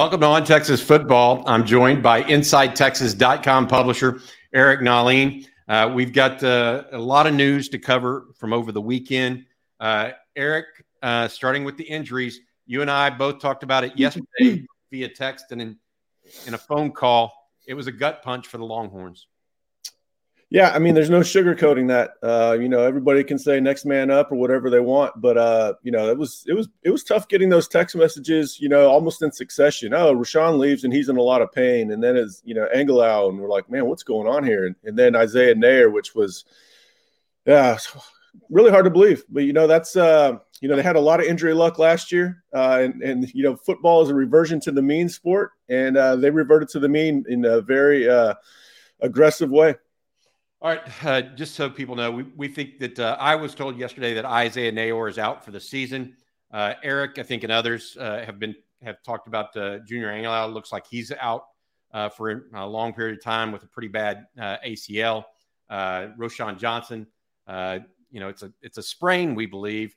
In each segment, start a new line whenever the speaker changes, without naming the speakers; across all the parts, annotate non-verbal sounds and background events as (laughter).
Welcome to On Texas Football. I'm joined by InsideTexas.com publisher Eric Nahlin. Uh, we've got uh, a lot of news to cover from over the weekend. Uh, Eric, uh, starting with the injuries, you and I both talked about it yesterday (clears throat) via text and in, in a phone call. It was a gut punch for the Longhorns.
Yeah, I mean, there's no sugarcoating that. Uh, you know, everybody can say next man up or whatever they want, but uh, you know, it was it was it was tough getting those text messages. You know, almost in succession. Oh, Roschon leaves and he's in a lot of pain, and then it's you know Angilau, and we're like, man, what's going on here? And, and then Isaiah Neyor, which was, yeah, (sighs) really hard to believe. But you know, that's uh, you know, they had a lot of injury luck last year, uh, and and you know, football is a reversion to the mean sport, and uh, they reverted to the mean in a very uh, aggressive way.
All right, uh, just so people know, we, we think that uh, I was told yesterday that Isaiah Neyor is out for the season. Uh, Eric, I think, and others uh, have been have talked about uh, Junior Angilau. Looks like he's out uh, for a long period of time with a pretty bad ACL. Roschon Johnson, you know, it's a it's a sprain. We believe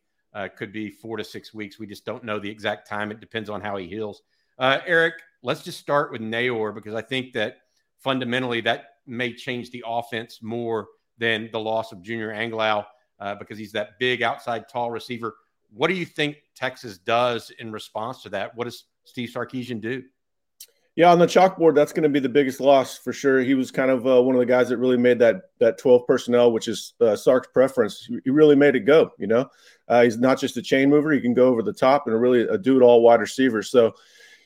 could be four to six weeks. We just don't know the exact time. It depends on how he heals. Eric, let's just start with Neyor because I think that fundamentally that may change the offense more than the loss of Junior Angilau uh, because he's that big outside tall receiver. What do you think Texas does in response to that? What does Steve Sarkisian do?
Yeah, on the chalkboard, that's going to be the biggest loss for sure. He was kind of uh, one of the guys that really made that that 12 personnel, which is uh, Sark's preference. He really made it go. You know, uh, he's not just a chain mover; he can go over the top and really a do it all wide receiver. So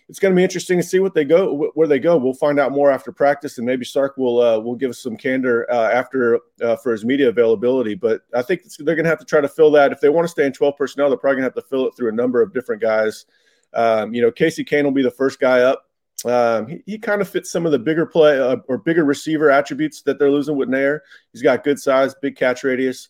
it's going to be interesting to see what they go where they go. We'll find out more after practice, and maybe Sark will uh, will give us some candor uh, after uh, for his media availability. But I think they're going to have to try to fill that if they want to stay in twelve personnel. They're probably going to have to fill it through a number of different guys. Um, you know, Casey Cain will be the first guy up. Um, he, he kind of fits some of the bigger play uh, or bigger receiver attributes that they're losing with Neyor. He's got good size, big catch radius.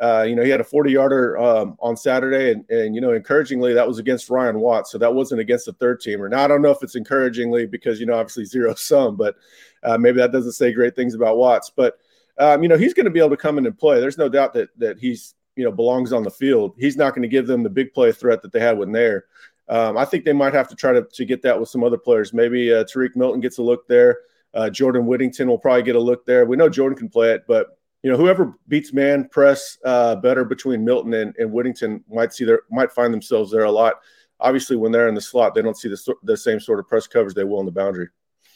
Uh, you know, he had a 40 yarder um, on Saturday, and, and, you know, encouragingly, that was against Ryan Watts. So that wasn't against the third teamer. Now, I don't know if it's encouragingly because, you know, obviously zero sum, but uh, maybe that doesn't say great things about Watts. But, um, you know, he's going to be able to come in and play. There's no doubt that, that he's, you know, belongs on the field. He's not going to give them the big play threat that they had with Neyor. Um, I think they might have to try to, to get that with some other players. Maybe uh, Tarique Milton gets a look there. Uh, Jordan Whittington will probably get a look there. We know Jordan can play it, but you know, whoever beats man press uh, better between Milton and, and Whittington might see their might find themselves there a lot. Obviously, when they're in the slot, they don't see the, the same sort of press coverage they will in the boundary.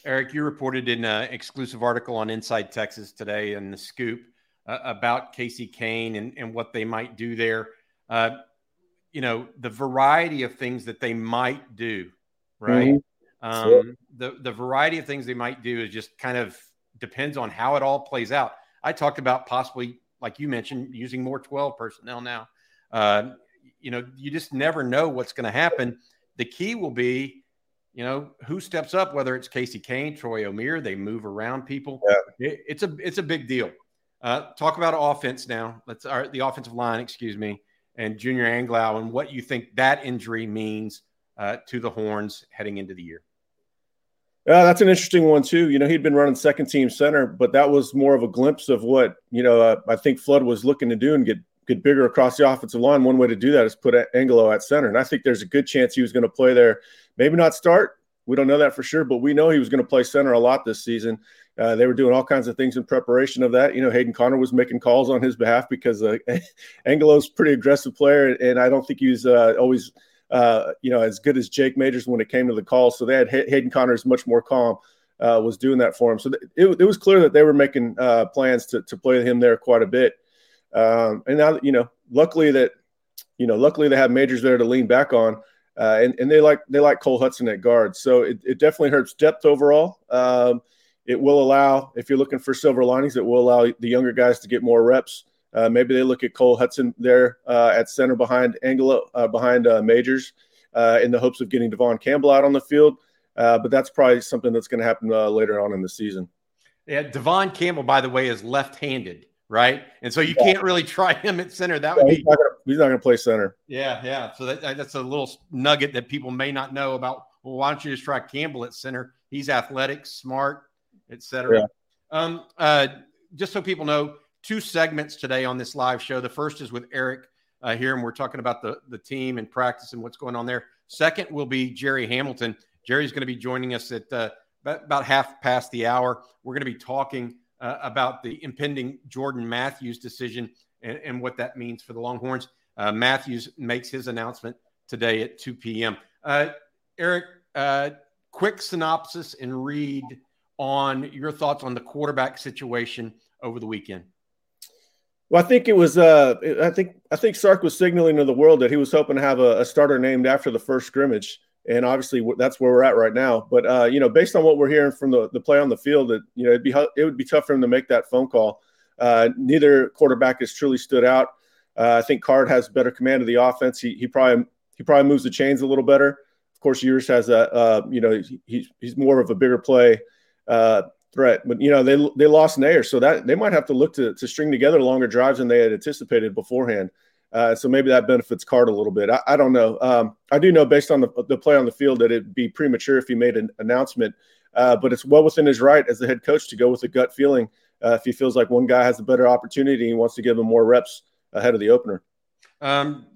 Eric, you reported in an exclusive article on Inside Texas today in the Scoop uh, about Casey Cain and, and what they might do there. Uh, you know, the variety of things that they might do, right? Mm-hmm. Um, the the variety of things they might do is just kind of depends on how it all plays out. I talked about possibly, like you mentioned, using more 12 personnel now. Uh, you know, you just never know what's going to happen. The key will be, you know, who steps up, whether it's Casey Cain, Troy Omeire, they move around people. Yeah. It, it's a it's a big deal. Uh, talk about offense now. Let's our, the offensive line, excuse me, and Junior Angilau, and what you think that injury means uh, to the Horns heading into the year.
Uh, that's an interesting one too. You know, he'd been running second team center, but that was more of a glimpse of what you know. Uh, I think Flood was looking to do and get get bigger across the offensive line. One way to do that is put Angilau at center, and I think there's a good chance he was going to play there. Maybe not start. We don't know that for sure, but we know he was going to play center a lot this season. Uh, they were doing all kinds of things in preparation of that. You know, Hayden Conner was making calls on his behalf because uh, (laughs) Angilau's a pretty aggressive player, and I don't think he was uh, always uh, you know, as good as Jake Majors when it came to the call. So they had Hayden Conner's much more calm, uh, was doing that for him. So it, it was clear that they were making uh, plans to, to play him there quite a bit. Um, and now, you know, luckily that, you know, luckily they have Majors there to lean back on. Uh, and, and they like they like Cole Hudson at guard, so it, it definitely hurts depth overall. Um, it will allow, if you're looking for silver linings, it will allow the younger guys to get more reps. Uh, maybe they look at Cole Hudson there uh, at center behind Angilau, uh, behind uh, Majors, uh, in the hopes of getting Devon Campbell out on the field. Uh, but that's probably something that's going to happen later on in the season.
Yeah, Devon Campbell, by the way, is left-handed, right? And so you yeah. can't really try him at center. That would
be he's not going to play center.
Yeah, yeah. So that, that's a little nugget that people may not know about. Well, why don't you just try Campbell at center? He's athletic, smart, etc. Yeah. Um, just so people know, two segments today on this live show. The first is with Eric uh, here, and we're talking about the, the team and practice and what's going on there. Second will be Jerry Hamilton. Jerry's going to be joining us at uh, about half past the hour. We're going to be talking uh, about the impending Jordan Matthews decision and, and, what that means for the Longhorns. Uh, Matthews makes his announcement today at 2 p.m. Uh, Eric, uh, quick synopsis and read on your thoughts on the quarterback situation over the weekend.
Well, I think it was. Uh, I think I think Sark was signaling to the world that he was hoping to have a, a starter named after the first scrimmage, and obviously that's where we're at right now. But uh, you know, based on what we're hearing from the, the play on the field, that you know it'd be it would be tough for him to make that phone call. Uh, neither quarterback has truly stood out. Uh, I think Card has better command of the offense. He he probably he probably moves the chains a little better. Of course, Ewers has a uh, you know he, he's more of a bigger play uh, threat. But you know they they lost Neyor, so that they might have to look to to string together longer drives than they had anticipated beforehand. Uh, so maybe that benefits Card a little bit. I, I don't know. Um, I do know based on the, the play on the field that it'd be premature if he made an announcement. Uh, but it's well within his right as the head coach to go with a gut feeling uh, if he feels like one guy has a better opportunity and wants to give him more reps ahead of the opener.
Um,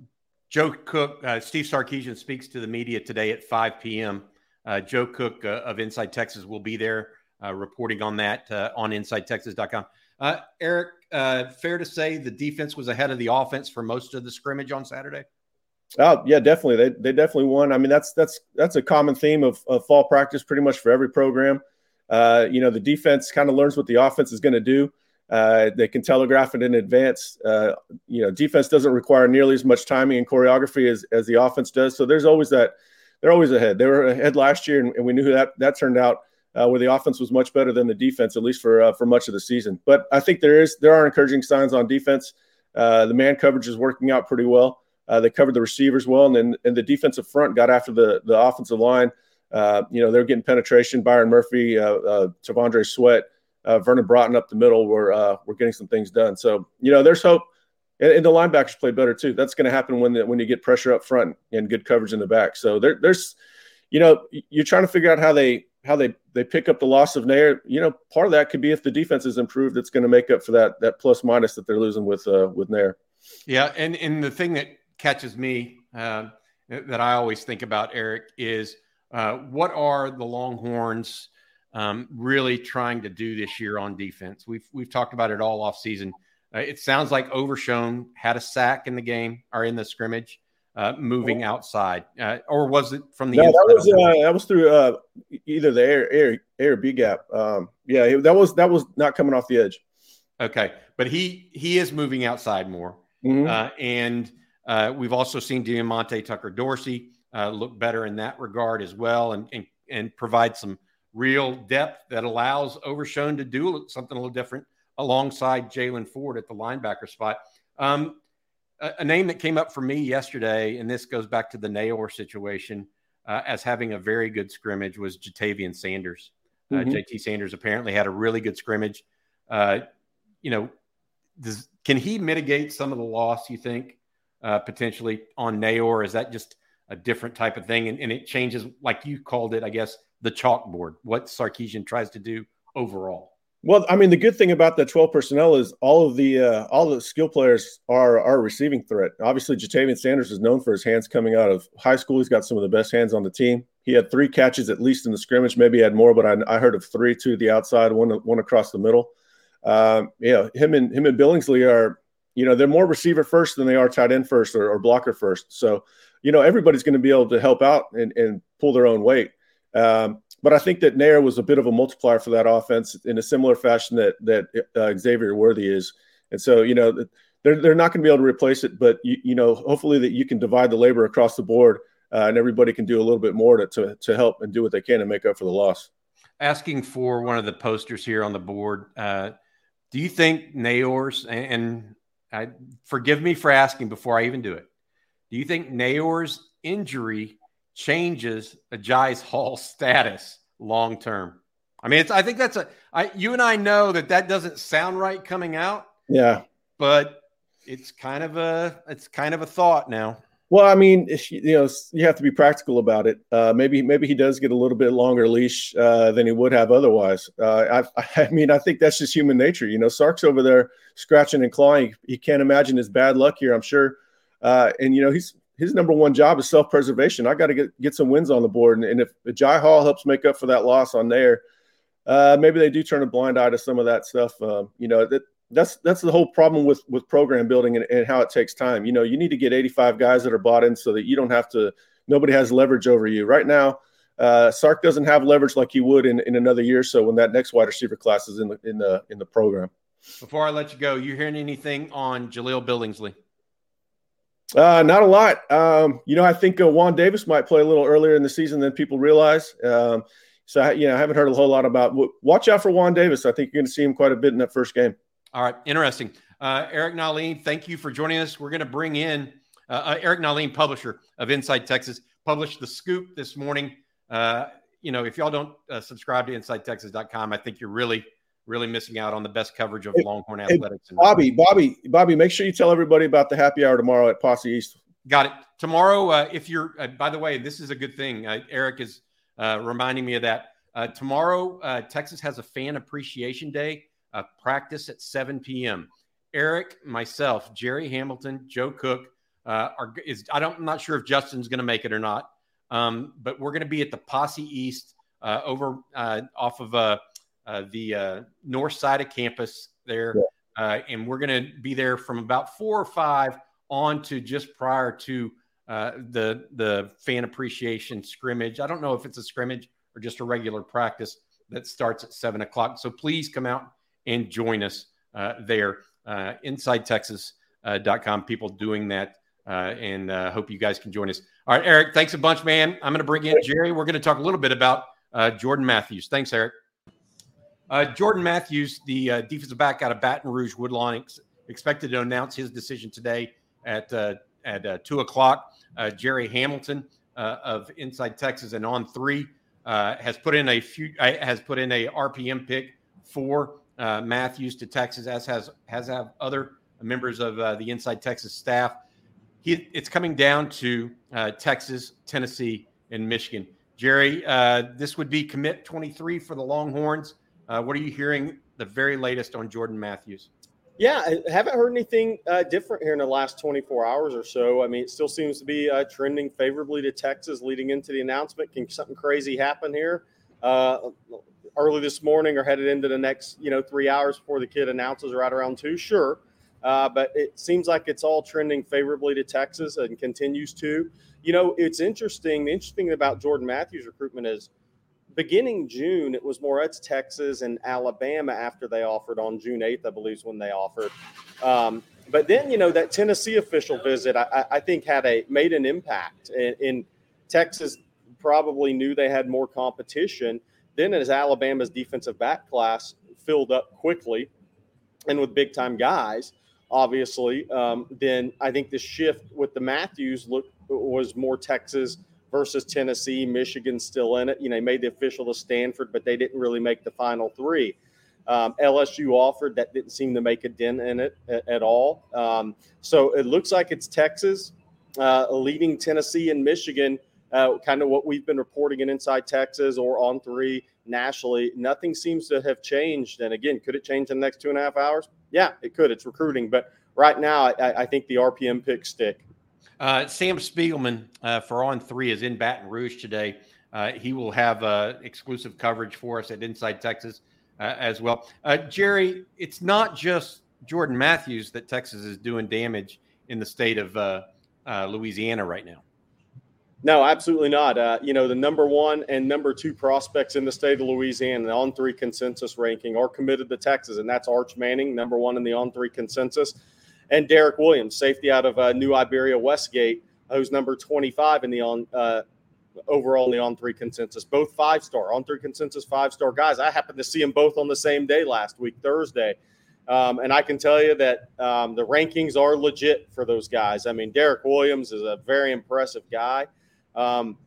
Joe Cook, uh, Steve Sarkisian speaks to the media today at 5 p.m. Uh, Joe Cook uh, of Inside Texas will be there reporting on that uh, on InsideTexas.com. Uh, Eric, uh, fair to say the defense was ahead of the offense for most of the scrimmage on Saturday.
Oh yeah, definitely. They, they definitely won. I mean, that's that's that's a common theme of, of fall practice, pretty much for every program. Uh, you know, the defense kind of learns what the offense is going to do. Uh, they can telegraph it in advance. Uh, you know, defense doesn't require nearly as much timing and choreography as, as the offense does. So there's always that. They're always ahead. They were ahead last year, and, and we knew that that turned out uh, where the offense was much better than the defense, at least for uh, for much of the season. But I think there is there are encouraging signs on defense. Uh, the man coverage is working out pretty well. Uh, they covered the receivers well, and then and the defensive front got after the the offensive line. Uh, you know they're getting penetration. Byron Murphy, uh, uh, T'Vondre Sweat, Vernon Broughton up the middle. We're we're getting some things done. So you know there's hope. And, and the linebackers play better too. That's going to happen when the, when you get pressure up front and good coverage in the back. So there, there's, you know, you're trying to figure out how they how they they pick up the loss of Neyor, You know, part of that could be if the defense is improved, it's going to make up for that that plus minus that they're losing with uh, with Neyor.
Yeah, and and the thing that catches me uh, that I always think about Eric is uh, what are the Longhorns um, really trying to do this year on defense? We've we've talked about it all off season. Uh, it sounds like Overshown had a sack in the game or in the scrimmage uh, moving outside, uh, or was it from the?
No, that was uh, that was through uh, either the air air air B gap. Um, yeah, that was that was not coming off the edge.
Okay, but he he is moving outside more, mm-hmm. Uh, and uh, we've also seen Diamante Tucker Dorsey look better in that regard as well, and and and provide some real depth that allows Overshown to do something a little different alongside Jaylan Ford at the linebacker spot. Um, a, a, name that came up for me yesterday, and this goes back to the Neyor situation, uh, as having a very good scrimmage was Ja'Tavion Sanders. Uh, mm-hmm. JT Sanders apparently had a really good scrimmage. Uh, you know, does, can he mitigate some of the loss? You think uh, potentially on Neyor? Is that just a different type of thing, and, and it changes, like you called it, I guess, the chalkboard. What Sarkisian tries to do overall.
Well, I mean, the good thing about the 12 personnel is all of the uh, all the skill players are are receiving threat. Obviously, Ja'Tavion Sanders is known for his hands coming out of high school. He's got some of the best hands on the team. He had three catches at least in the scrimmage. Maybe he had more, but I, I heard of three, two to the outside, one one across the middle. Um, yeah, him and him and Billingsley are, you know, they're more receiver first than they are tight end first or, or blocker first. So, you know, everybody's going to be able to help out and, and pull their own weight. Um, but I think that Neyor was a bit of a multiplier for that offense in a similar fashion that that uh, Xavier Worthy is. And so, you know, they're they're not going to be able to replace it, but you, you know, hopefully that you can divide the labor across the board, uh, and everybody can do a little bit more to, to to help and do what they can to make up for the loss.
Asking for one of the posters here on the board. Uh, do you think Neyor's and, and I, forgive me for asking before I even do it. Do you think Neyor's injury changes Agiye Hall status long term. I mean, it's. I think that's a. I you and I know that that doesn't sound right coming out.
Yeah,
but it's kind of a. It's kind of a thought now.
Well, I mean, you know, you have to be practical about it. Uh, maybe, maybe he does get a little bit longer leash uh, than he would have otherwise. Uh, I, I, mean, I think that's just human nature. You know, Sark's over there scratching and clawing. He can't imagine his bad luck here. I'm sure, uh, and you know, he's his number one job is self preservation. I got to get get some wins on the board, and, and if Agiye Hall helps make up for that loss on there, uh, maybe they do turn a blind eye to some of that stuff. Um, you know that that's that's the whole problem with with program building and, and, how it takes time. You know, you need to get 85 guys that are bought in so that you don't have to. Nobody has leverage over you right now. Uh, Sark doesn't have leverage like he would in, in another year or so when that next wide receiver class is in the in the in the program.
Before I let you go, you hearing anything on Jahleel Billingsley?
Uh, not a lot. Um, you know, I think uh, Juan Davis might play a little earlier in the season than people realize. Um, so, you know, I haven't heard a whole lot about. Watch out for Juan Davis. I think you're going to see him quite a bit in that first game.
All right, interesting. Uh, Eric Nahlin, thank you for joining us. We're going to bring in uh, uh, Eric Nahlin, publisher of Inside Texas, published the scoop this morning. Uh, you know, if y'all don't subscribe to InsideTexas.com, I think you're really really missing out on the best coverage of Longhorn athletics.
Bobby, Bobby, Bobby, make sure you tell everybody about the happy hour tomorrow at Posse East.
Got it. Tomorrow, uh, if you're, uh, by the way, this is a good thing. Uh, Eric is uh, reminding me of that. Uh, tomorrow, uh, Texas has a fan appreciation day, practice at 7 p.m. Eric, myself, Jerry Hamilton, Joe Cook are is. I don't. I'm not sure if Justin's going to make it or not. Um, but we're going to be at the Posse East over off of uh, the uh, north side of campus there. Yeah. Uh, and we're going to be there from about four or five on to just prior to uh, the the fan appreciation scrimmage. I don't know if it's a scrimmage or just a regular practice that starts at seven o'clock. So please come out and join us uh, there. Uh, InsideTexas.com. People doing that, and hope you guys can join us. All right, Eric. Thanks a bunch, man. I'm going to bring in Jerry. We're going to talk a little bit about Jordan Matthews. Thanks, Eric. Uh, Jordan Matthews, the uh, defensive back out of Baton Rouge Woodlawn, ex- expected to announce his decision today at uh, at uh, two o'clock. Uh, Jerry Hamilton uh, of Inside Texas and on three has put in a few has put in a RPM pick for Matthews to Texas, as has has have other members of the Inside Texas staff. He, it's coming down to Texas, Tennessee, and Michigan. Jerry, this would be commit 23 for the Longhorns. Uh, what are you hearing the very latest on Jordan Matthews?
Yeah, I haven't heard anything uh, different here in the last 24 hours or so. I mean, it still seems to be uh, trending favorably to Texas leading into the announcement. Can something crazy happen here uh, early this morning or headed into the next, you know, three hours before the kid announces right around two? Sure. Uh, but it seems like it's all trending favorably to Texas and continues to. You know, it's interesting. The interesting thing about Jordan Matthews' recruitment is – beginning June, it was more it's Texas and Alabama after they offered on June 8th, I believe, is when they offered. Um, but then, you know, that Tennessee official visit, I, I think, had a made an impact. In, in, Texas, probably knew they had more competition. Then, as Alabama's defensive back class filled up quickly, and with big time guys, obviously, um, then I think the shift with the Matthews look was more Texas versus Tennessee. Michigan still in it. You know, they made the official to Stanford, but they didn't really make the final three. Um, LSU offered that didn't seem to make a dent in it at, at all. Um, so it looks like it's Texas uh, leading Tennessee and Michigan, uh, kind of what we've been reporting in Inside Texas or on three nationally. Nothing seems to have changed. And again, could it change in the next two and a half hours? Yeah, it could. It's recruiting. But right now, I, I think the RPM picks stick.
Uh, Sam Spiegelman uh, for On Three is in Baton Rouge today. Uh, he will have uh, exclusive coverage for us at Inside Texas uh, as well. Uh, Jerry, it's not just Jordan Matthews that Texas is doing damage in the state of Louisiana right now.
No, absolutely not. you know, the number one and number two prospects in the state of Louisiana, the on three consensus ranking, are committed to Texas, and that's Arch Manning, number one in the on three consensus and Derek Williams, safety out of uh, New Iberia Westgate, who's number 25 in the on uh, overall in the on three consensus. Both five star on three consensus five star guys. I happened to see them both on the same day last week, Thursday. Um, and I can tell you that um, the rankings are legit for those guys. I mean, Derek Williams is a very impressive guy. Um,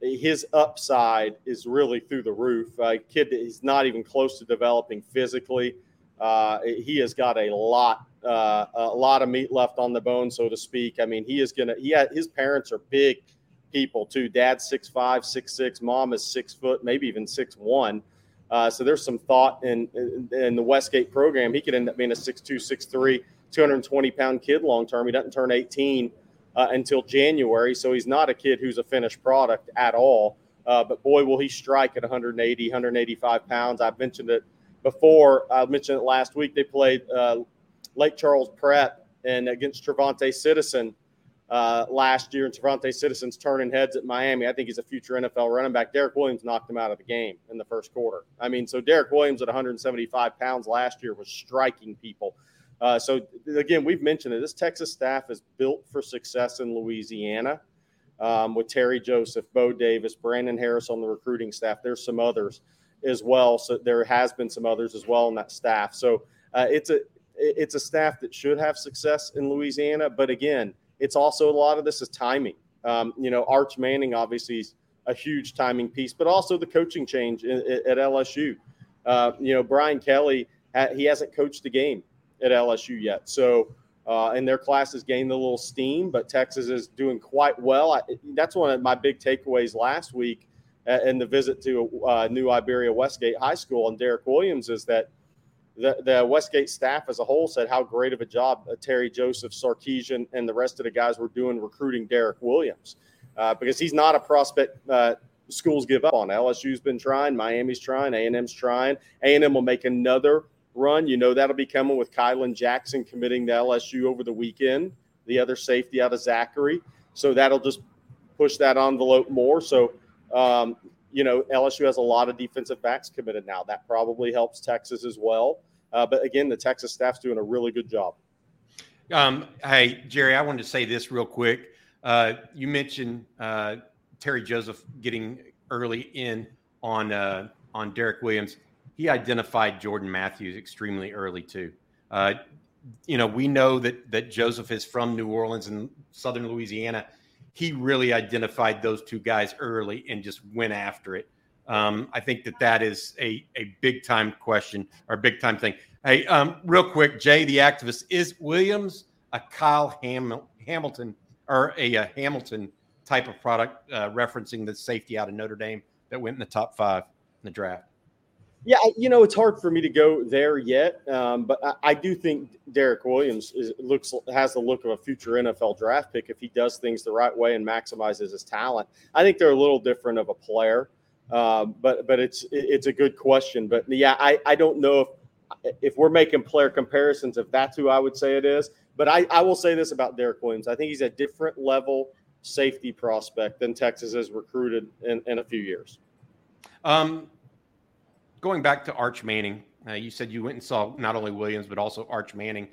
his upside is really through the roof. A kid that he's not even close to developing physically. Uh, he has got a lot uh, a lot of meat left on the bone, so to speak. I mean, he is gonna. He had, his parents are big people too. Dad's six five, six six. Mom is six foot, maybe even six one. Uh, so there's some thought in, in, in the Westgate program. He could end up being a 6'2", 6'3", 220 pound kid long term. He doesn't turn 18 uh, until January. So he's not a kid who's a finished product at all. Uh, but boy, will he strike at 180, 185 pounds. I've mentioned it before. I mentioned it last week. They played uh, Lake Charles Prep and against TreVonte' Citizen uh, last year, and TreVonte' Citizen's turning heads at Miami. I think he's a future NFL running back. Derek Williams knocked him out of the game in the first quarter. I mean, so Derek Williams at 175 pounds last year was striking people. Uh, so again, we've mentioned it. This Texas staff is built for success in Louisiana. Um, with Terry Joseph, Bo Davis, Brandon Harris on the recruiting staff. There's some others as well. So there has been some others as well on that staff. So uh, it's a it's a staff that should have success in Louisiana. But again, it's also a lot of this is timing. Um, you know, Arch Manning obviously is a huge timing piece, but also the coaching change in, at LSU. Uh, you know, Brian Kelly he hasn't coached a game at LSU yet, so. Uh, and their class has gained a little steam, but Texas is doing quite well. I, that's one of my big takeaways last week in the visit to uh, New Iberia Westgate High School and Derek Williams is that the, Westgate staff as a whole said how great of a job uh, Terry Joseph, Sarkisian, and the rest of the guys were doing recruiting Derek Williams uh, because he's not a prospect uh, schools give up on. LSU's been trying, Miami's trying, A&M's trying. A&M will make another run. You know that'll be coming with Kylan Jackson committing to LSU over the weekend, the other safety out of Zachary. So that'll just push that envelope more. So um, you know, LSU has a lot of defensive backs committed now. That probably helps Texas as well. Uh, but again, the Texas staff's doing a really good job.
Um, hey, Jerry, I wanted to say this real quick. Uh, you mentioned uh, Terry Joseph getting early in on uh, on Derek Williams. He identified Jordan Matthews extremely early too. Uh, you know, we know that that Joseph is from New Orleans and Southern Louisiana he really identified those two guys early and just went after it. Um, I think that that is a, a big time question or big time thing. Hey, um, real quick, Jay, the activist, is Williams a Kyle Ham- Hamilton or a, a, Hamilton type of product, uh, referencing the safety out of Notre Dame that went in the top five in the draft?
Yeah, you know, it's hard for me to go there yet, um, but I, I, do think Derek Williams is, looks has the look of a future NFL draft pick if he does things the right way and maximizes his talent. I think they're a little different of a player, um, but but it's it's a good question. But yeah, I, I don't know if if we're making player comparisons, if that's who I would say it is. But I, I will say this about Derek Williams: I think he's a different level safety prospect than Texas has recruited in, in a few years.
Um, going back to Arch Manning, uh, you said you went and saw not only Williams but also Arch Manning.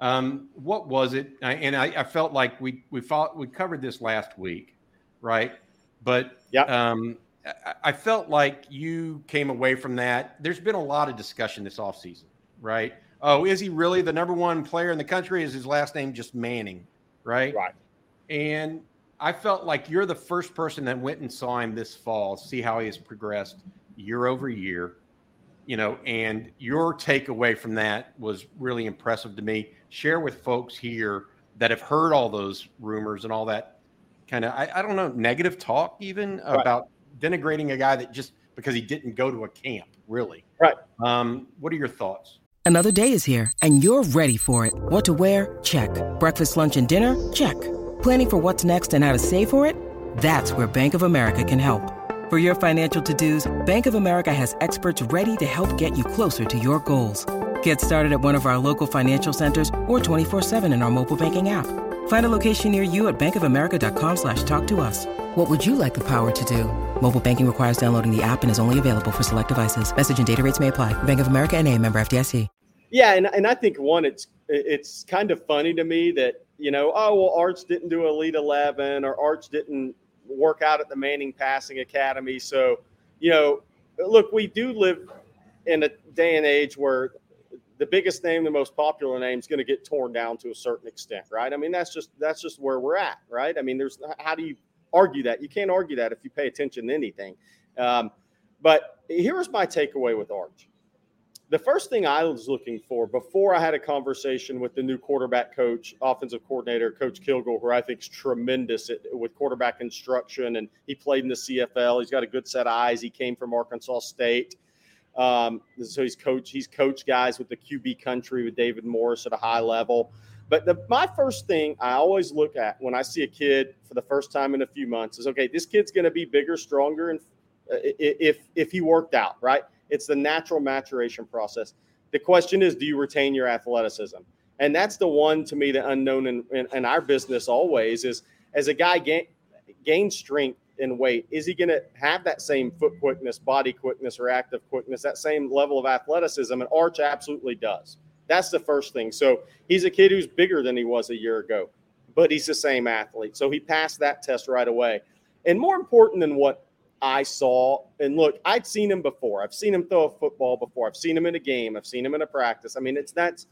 Um, what was it? and I, I, felt like we we fought, we covered this last week, right? But yeah, um, I, I felt like you came away from that. There's been a lot of discussion this offseason, right? Oh, is he really the number one player in the country? Is his last name just Manning, right?
Right.
And I felt like you're the first person that went and saw him this fall, see how he has progressed year over year you know, and your takeaway from that was really impressive to me. Share with folks here that have heard all those rumors and all that kind of, I, I don't know, negative talk even right. about denigrating a guy that just because he didn't go to a camp, really.
Right.
Um, what are your thoughts?
Another day is here and you're ready for it. What to wear? Check. Breakfast, lunch, and dinner? Check. Planning for what's next and how to save for it? That's where Bank of America can help. For your financial to-dos, Bank of America has experts ready to help get you closer to your goals. Get started at one of our local financial centers or 24-7 in our mobile banking app. Find a location near you at bankofamerica.com slash talk to us. What would you like the power to do? Mobile banking requires downloading the app and is only available for select devices. Message and data rates may apply. Bank of America and a member FDIC.
Yeah, and, and I think one, it's it's kind of funny to me that, you know, oh, well, Arch didn't do Elite 11 or Arch didn't work out at the Manning Passing Academy. So, you know, look, we do live in a day and age where the biggest name, the most popular name, is going to get torn down to a certain extent, right? I mean, that's just that's just where we're at, right? I mean, there's how do you argue that? You can't argue that if you pay attention to anything. Um, but here's my takeaway with Arch the first thing I was looking for before I had a conversation with the new quarterback coach, offensive coordinator, Coach Kilgore, who I think is tremendous at, with quarterback instruction, and he played in the CFL. He's got a good set of eyes. He came from Arkansas State, um, so he's coach. He's coached guys with the QB country with David Morris at a high level. But the, my first thing I always look at when I see a kid for the first time in a few months is okay, this kid's going to be bigger, stronger, and uh, if if he worked out right, it's the natural maturation process. The question is, do you retain your athleticism? And that's the one to me, the unknown in, in, in our business always is as a guy gain, gains strength and weight, is he going to have that same foot quickness, body quickness, reactive quickness, that same level of athleticism? And Arch absolutely does. That's the first thing. So he's a kid who's bigger than he was a year ago, but he's the same athlete. So he passed that test right away. And more important than what I saw, and look, I'd seen him before. I've seen him throw a football before. I've seen him in a game. I've seen him in a practice. I mean, it's that's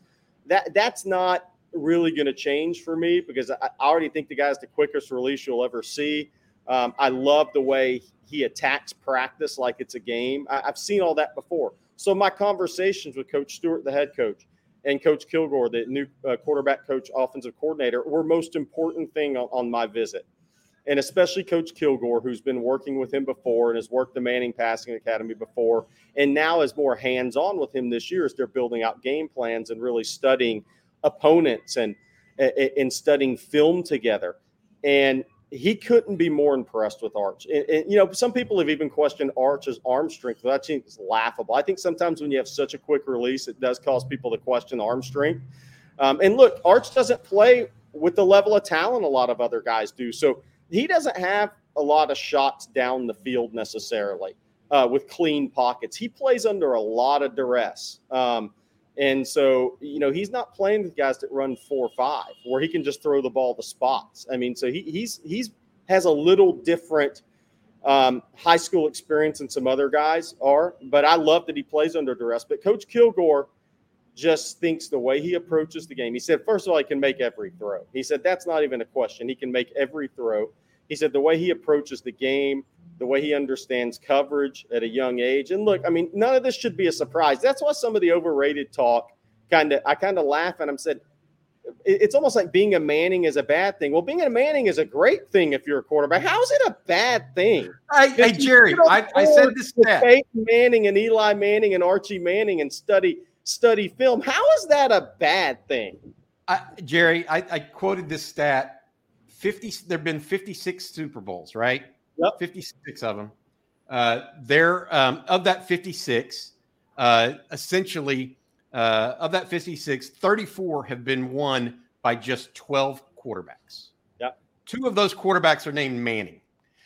that that's not really going to change for me because I, already think the guy's the quickest release you'll ever see. Um, I love the way he attacks practice like it's a game. I, have seen all that before. So my conversations with Coach Stewart, the head coach, and Coach Kilgore, the new uh, quarterback coach, offensive coordinator, were most important thing on, on, my visit. And especially Coach Kilgore, who's been working with him before and has worked the Manning Passing Academy before, and now is more hands on with him this year as they're building out game plans and really studying opponents and and studying film together. And he couldn't be more impressed with Arch. And, and, you know, some people have even questioned Arch's arm strength. I think it's laughable. I think sometimes when you have such a quick release, it does cause people to question arm strength. Um, and look, Arch doesn't play with the level of talent a lot of other guys do. So he doesn't have a lot of shots down the field necessarily uh, with clean pockets. He plays under a lot of duress. Um, and so, you know, he's not playing with guys that run four or five where he can just throw the ball to spots. I mean, so he, he's he's has a little different um, high school experience than some other guys are. But I love that he plays under duress. But Coach Kilgore just thinks the way he approaches the game. He said, first of all, he can make every throw. He said that's not even a question. He can make every throw. He said the way he approaches the game, the way he understands coverage at a young age. And look, I mean, none of this should be a surprise. That's why some of the overrated talk kind of, I kind of laugh and I'm said, it's almost like being a Manning is a bad thing. Well, being a Manning is a great thing if you're a quarterback. How is it a bad thing?
Hey, hey Jerry, I, I, said this stat.
Manning and Eli Manning and Archie Manning and study study film. How is that a bad thing?
I, Jerry, I, I quoted this stat 50 there've been 56 super bowls right
yep.
56 of them uh, there um, of that 56 uh, essentially uh, of that 56 34 have been won by just 12 quarterbacks
yep.
two of those quarterbacks are named manning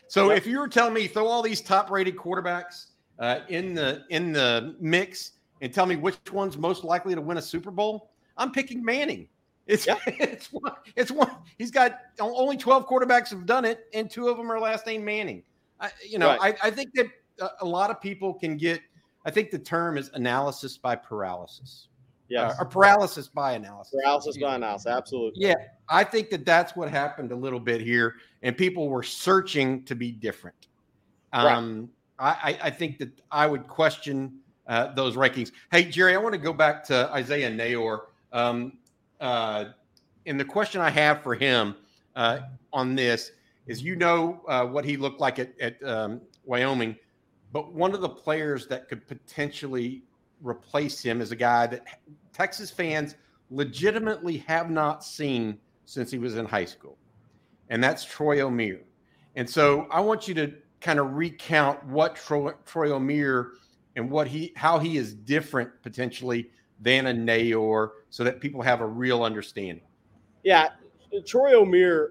so yep. if you were telling me throw all these top rated quarterbacks uh, in the in the mix and tell me which one's most likely to win a super bowl i'm picking manning it's yeah. (laughs) it's one, it's one. He's got only twelve quarterbacks have done it, and two of them are last name Manning. I, you know, right. I, I think that a lot of people can get. I think the term is analysis by paralysis.
Yeah,
uh, or paralysis by analysis.
Paralysis by analysis, absolutely.
Yeah, I think that that's what happened a little bit here, and people were searching to be different. Um, right. I, I think that I would question uh, those rankings. Hey, Jerry, I want to go back to Isaiah Neyor. Um, uh, and the question I have for him uh, on this is, you know, uh, what he looked like at, at um, Wyoming, but one of the players that could potentially replace him is a guy that Texas fans legitimately have not seen since he was in high school, and that's Troy Omeire. And so I want you to kind of recount what Troy, Troy Omeire and what he how he is different potentially than a Neyor so that people have a real understanding?
Yeah, Troy Omeire,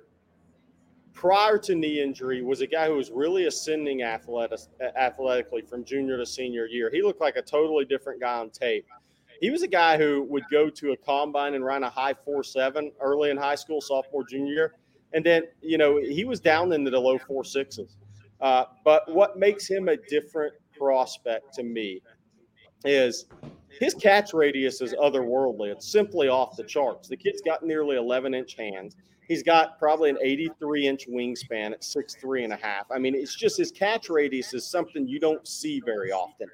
prior to knee injury, was a guy who was really ascending athletic, athletically from junior to senior year. He looked like a totally different guy on tape. He was a guy who would go to a combine and run a high four seven early in high school, sophomore, junior year. And then, you know, he was down into the low four sixes. Uh, but what makes him a different prospect to me is his catch radius is otherworldly. It's simply off the charts. The kid's got nearly 11 inch hands. He's got probably an 83 inch wingspan at six three and a half. I mean, it's just his catch radius is something you don't see very often.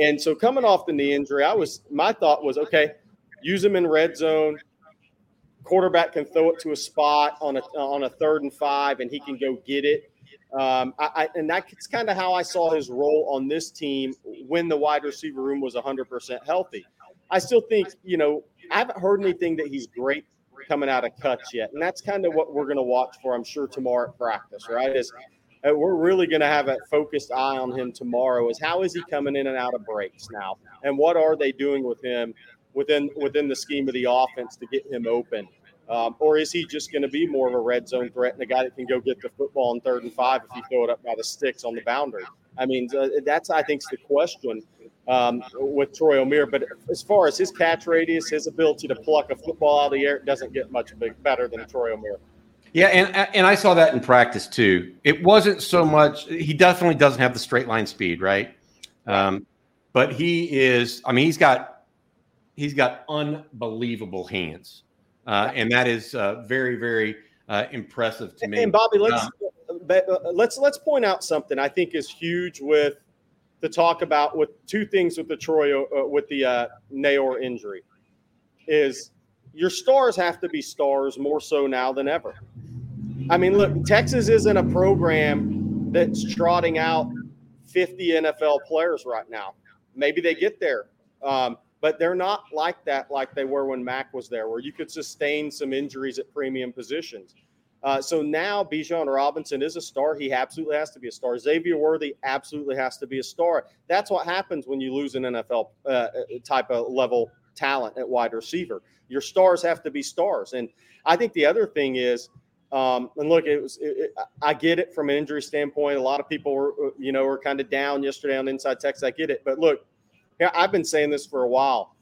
And so coming off the knee injury, I was my thought was okay, use him in red zone. Quarterback can throw it to a spot on a on a third and five, and he can go get it. Um, I, I, and that's kind of how I saw his role on this team when the wide receiver room was 100% healthy. I still think, you know, I haven't heard anything that he's great coming out of cuts yet, and that's kind of what we're going to watch for. I'm sure tomorrow at practice, right? Is uh, we're really going to have a focused eye on him tomorrow. Is how is he coming in and out of breaks now, and what are they doing with him within within the scheme of the offense to get him open? Um, or is he just going to be more of a red zone threat and a guy that can go get the football on third and five if you throw it up by the sticks on the boundary? I mean, uh, that's I think the question um, with Troy Omeire. But as far as his catch radius, his ability to pluck a football out of the air, it doesn't get much better than Troy Omeire.
Yeah, and and I saw that in practice too. It wasn't so much. He definitely doesn't have the straight line speed, right? Um, but he is. I mean, he's got he's got unbelievable hands, uh, and that is uh, very very uh, impressive to me.
And Bobby, let's um, uh, let's let's point out something I think is huge with the talk about with two things with the Troy uh, with the uh, Neyor injury is your stars have to be stars more so now than ever. I mean, look, Texas isn't a program that's trotting out 50 NFL players right now. Maybe they get there, um, but they're not like that, like they were when Mack was there, where you could sustain some injuries at premium positions. Uh, so now Bijan Robinson is a star. He absolutely has to be a star. Xavier Worthy absolutely has to be a star. That's what happens when you lose an NFL uh, uh, type of level talent at wide receiver. Your stars have to be stars. And I think the other thing is, um, and look, it was. It, it, I get it from an injury standpoint. A lot of people were, uh, you know, were kind of down yesterday on Inside Texas. I get it, but look, I've been saying this for a while.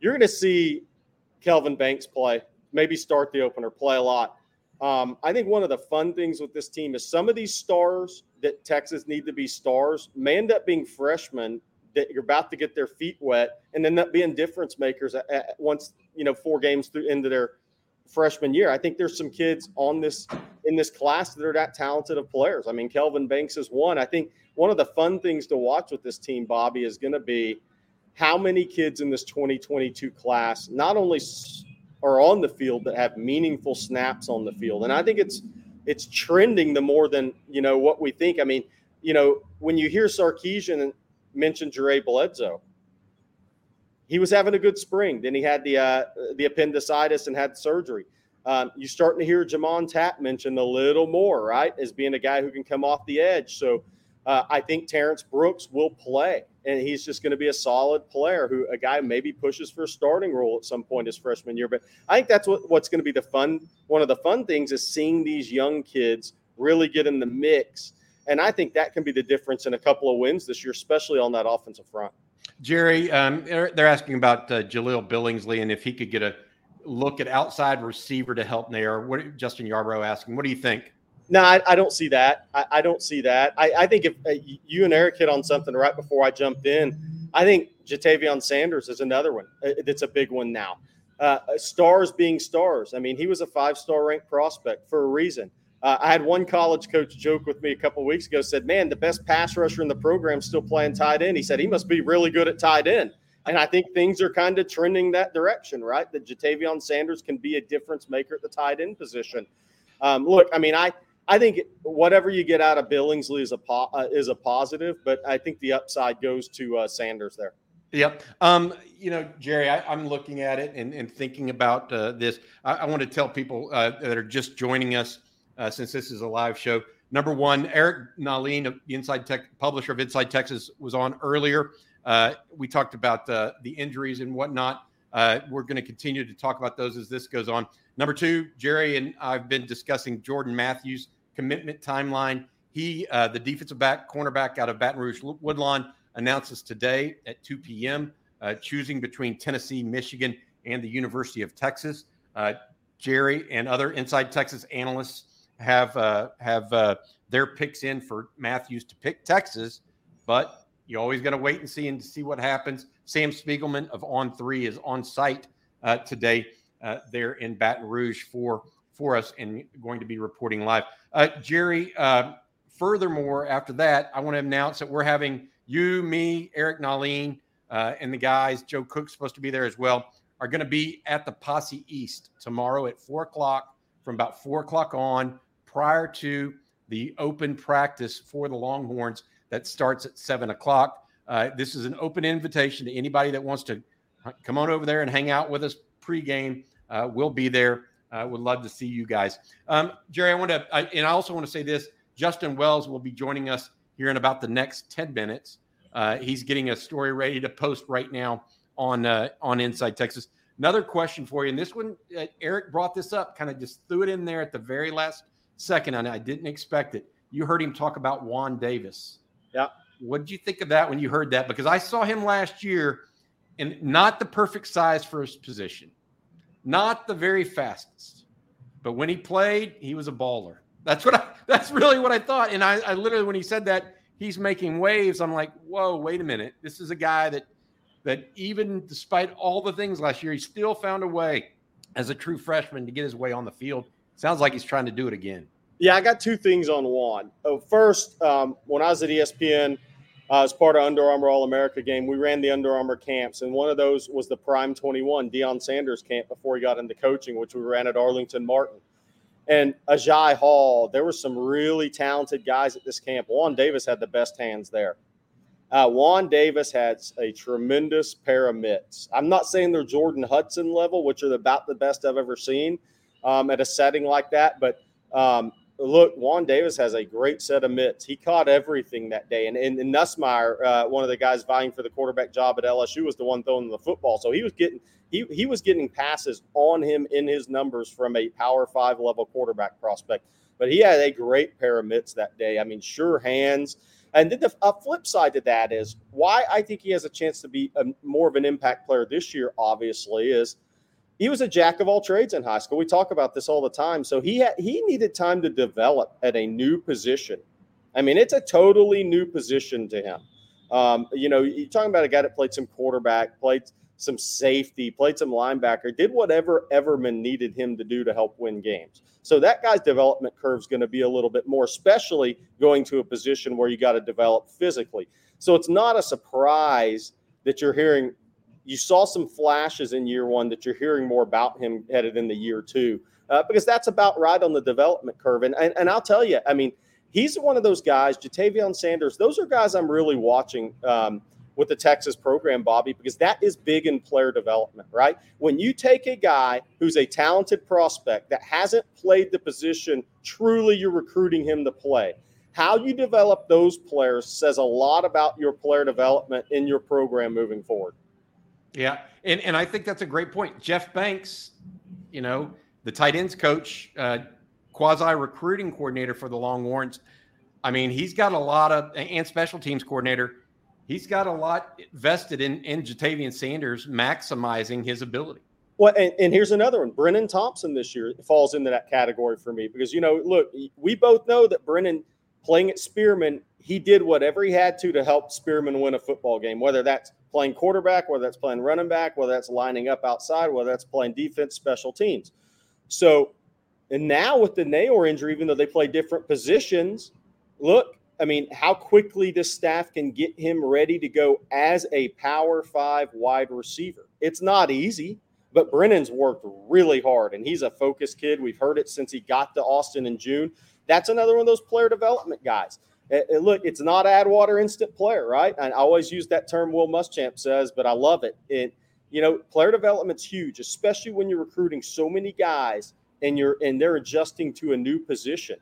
You're going to see Kelvin Banks play, maybe start the opener, play a lot. Um, I think one of the fun things with this team is some of these stars that Texas need to be stars may end up being freshmen that you're about to get their feet wet and end up being difference makers at, at once you know four games through into their freshman year. I think there's some kids on this in this class that are that talented of players. I mean, Kelvin Banks is one. I think one of the fun things to watch with this team, Bobby, is going to be how many kids in this 2022 class not only are on the field that have meaningful snaps on the field. And I think it's it's trending the more than you know what we think. I mean, you know, when you hear Sarkisian mention Jaray Bledsoe, he was having a good spring. Then he had the uh, the appendicitis and had surgery. Um, you're starting to hear J'Mond Tapp mentioned a little more, right, as being a guy who can come off the edge. So uh, I think Terrence Brooks will play and he's just going to be a solid player who a guy maybe pushes for a starting role at some point his freshman year. But I think that's what, what's going to be the fun. One of the fun things is seeing these young kids really get in the mix. And I think that can be the difference in a couple of wins this year, especially on that offensive front.
Jerry, um, they're asking about uh, Jahleel Billingsley and if he could get a look at outside receiver to help there. What Justin Yarbrough asking? What do you think?
No, I, I, don't see that. I, I don't see that. I, I think if uh, you and Eric hit on something right before I jumped in, I think Ja'Tavion Sanders is another one. Uh, that's a big one now. Uh, stars being stars. I mean, he was a five-star ranked prospect for a reason. Uh, I had one college coach joke with me a couple weeks ago. Said, "Man, the best pass rusher in the program still playing tight end." He said he must be really good at tight end. And I think things are kind of trending that direction, right? That Ja'Tavion Sanders can be a difference maker at the tight end position. Um, look, I mean, I I think whatever you get out of Billingsley is a po- uh, is a positive, but I think the upside goes to uh, Sanders there.
Yep. Um, you know, Jerry, I, am looking at it and, and thinking about uh, this. I, I, want to tell people uh, that are just joining us uh, since this is a live show. Number one, Eric Nahlin, the Inside Tech publisher of Inside Texas, was on earlier. Uh, we talked about the injuries and whatnot. we're going to continue to talk about those as this goes on. Number two, Jerry and I've been discussing Jordan Matthews' commitment timeline. He, uh, the defensive back, cornerback out of Baton Rouge Woodlawn, announces today at 2 p.m., uh, choosing between Tennessee, Michigan, and the University of Texas. Uh, Jerry and other Inside Texas analysts have uh, have uh, their picks in for Matthews to pick Texas, but you always got to wait and see and see what happens. Sam Spiegelman of On Three is on site uh, today uh, there in Baton Rouge for for us and going to be reporting live. Uh, Jerry, uh, furthermore, after that, I want to announce that we're having you, me, Eric Nahlin, uh, and the guys. Joe Cook's supposed to be there as well. Are going to be at the Posse East tomorrow at four o'clock from about four o'clock on, prior to the open practice for the Longhorns that starts at seven o'clock. Uh, this is an open invitation to anybody that wants to come on over there and hang out with us pregame uh, we'll be there Uh, would love to see you guys. Um, Jerry, I want to, I, and I also want to say this Justin Wells will be joining us here in about the next 10 minutes. Uh, he's getting a story ready to post right now on uh, on Inside Texas. Another question for you, and this one, uh, Eric brought this up, kind of just threw it in there at the very last second, and I didn't expect it. You heard him talk about Juan Davis.
Yeah.
What did you think of that when you heard that? Because I saw him last year, and not the perfect size for his position, not the very fastest, but when he played, he was a baller. That's what I. (laughs) That's really what I thought. And I, I literally, when he said that, he's making waves. I'm like, whoa, wait a minute. This is a guy that that even despite all the things last year, he still found a way as a true freshman to get his way on the field. Sounds like he's trying to do it again.
Yeah, I got two things on Juan. Oh, first, um, when I was at ESPN uh, as part of Under Armour All America game, we ran the Under Armour camps, and one of those was the Prime 21 Deion Sanders camp before he got into coaching, which we ran at Arlington Martin. And Agiye Hall, there were some really talented guys at this camp. Juan Davis had the best hands there. Uh, Juan Davis has a tremendous pair of mitts. I'm not saying they're Jordan Hudson level, which are about the best I've ever seen um, at a setting like that. But um, look, Juan Davis has a great set of mitts. He caught everything that day. And, and, and Nussmeier, uh, one of the guys vying for the quarterback job at LSU, was the one throwing the football. So he was getting he, he was getting passes on him in his numbers from a power five level quarterback prospect. But he had a great pair of mitts that day. I mean, sure hands. And then the flip side to that is why I think he has a chance to be a, more of an impact player this year. Obviously, is he was a jack of all trades in high school. We talk about this all the time. So he had, he needed time to develop at a new position. I mean, it's a totally new position to him. Um, you know, you're talking about a guy that played some quarterback, played some safety, played some linebacker, did whatever Everman needed him to do to help win games. So that guy's development curve is going to be a little bit more, especially going to a position where you got to develop physically. So it's not a surprise that you're hearing. You saw some flashes in year one that you're hearing more about him headed into year two, uh, because that's about right on the development curve. And, and and I'll tell you, I mean, he's one of those guys. Ja'Tavion Sanders. Those are guys I'm really watching. Um, with the Texas program, Bobby, because that is big in player development, right? When you take a guy who's a talented prospect that hasn't played the position truly you're recruiting him to play, how you develop those players says a lot about your player development in your program moving forward.
Yeah. And, and I think that's a great point. Jeff Banks, you know, the tight ends coach, uh, quasi recruiting coordinator for the Longhorns. I mean, he's got a lot of, and special teams coordinator he's got a lot vested in in Ja'Tavion Sanders maximizing his ability.
Well, and, and, here's another one. Brenen Thompson this year falls into that category for me because you know, look, we both know that Brenen playing at Spearman, he did whatever he had to to help Spearman win a football game, whether that's playing quarterback, whether that's playing running back, whether that's lining up outside, whether that's playing defense, special teams. So, and now with the Neyor injury, even though they play different positions, look, I mean, how quickly this staff can get him ready to go as a power five wide receiver. It's not easy, but Brenen's worked really hard and he's a focused kid. We've heard it since he got to Austin in June. That's another one of those player development guys. And look, it's not Adwater instant player, right? I always use that term Will Muschamp says, but I love it. It, you know, player development's huge, especially when you're recruiting so many guys and you're and they're adjusting to a new position.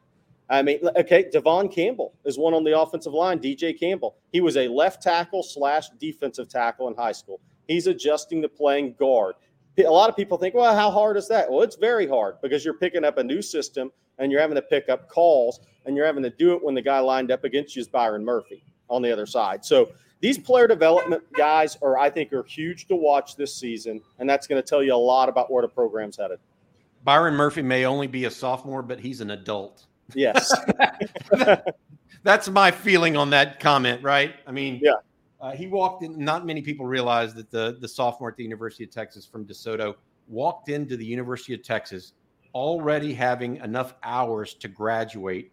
I mean, okay, Devon Campbell is one on the offensive line. DJ Campbell, he was a left tackle slash defensive tackle in high school. He's adjusting to playing guard. A lot of people think, well, how hard is that? Well, it's very hard because you're picking up a new system and you're having to pick up calls and you're having to do it when the guy lined up against you is Byron Murphy on the other side. So these player development guys are, I think, are huge to watch this season, and that's going to tell you a lot about where the program's headed.
Byron Murphy may only be a sophomore, but he's an adult.
Yes. (laughs) (laughs)
That's my feeling on that comment, right? I mean,
yeah.
Uh, he walked in. Not many people realize that the the sophomore at the University of Texas from DeSoto walked into the University of Texas already having enough hours to graduate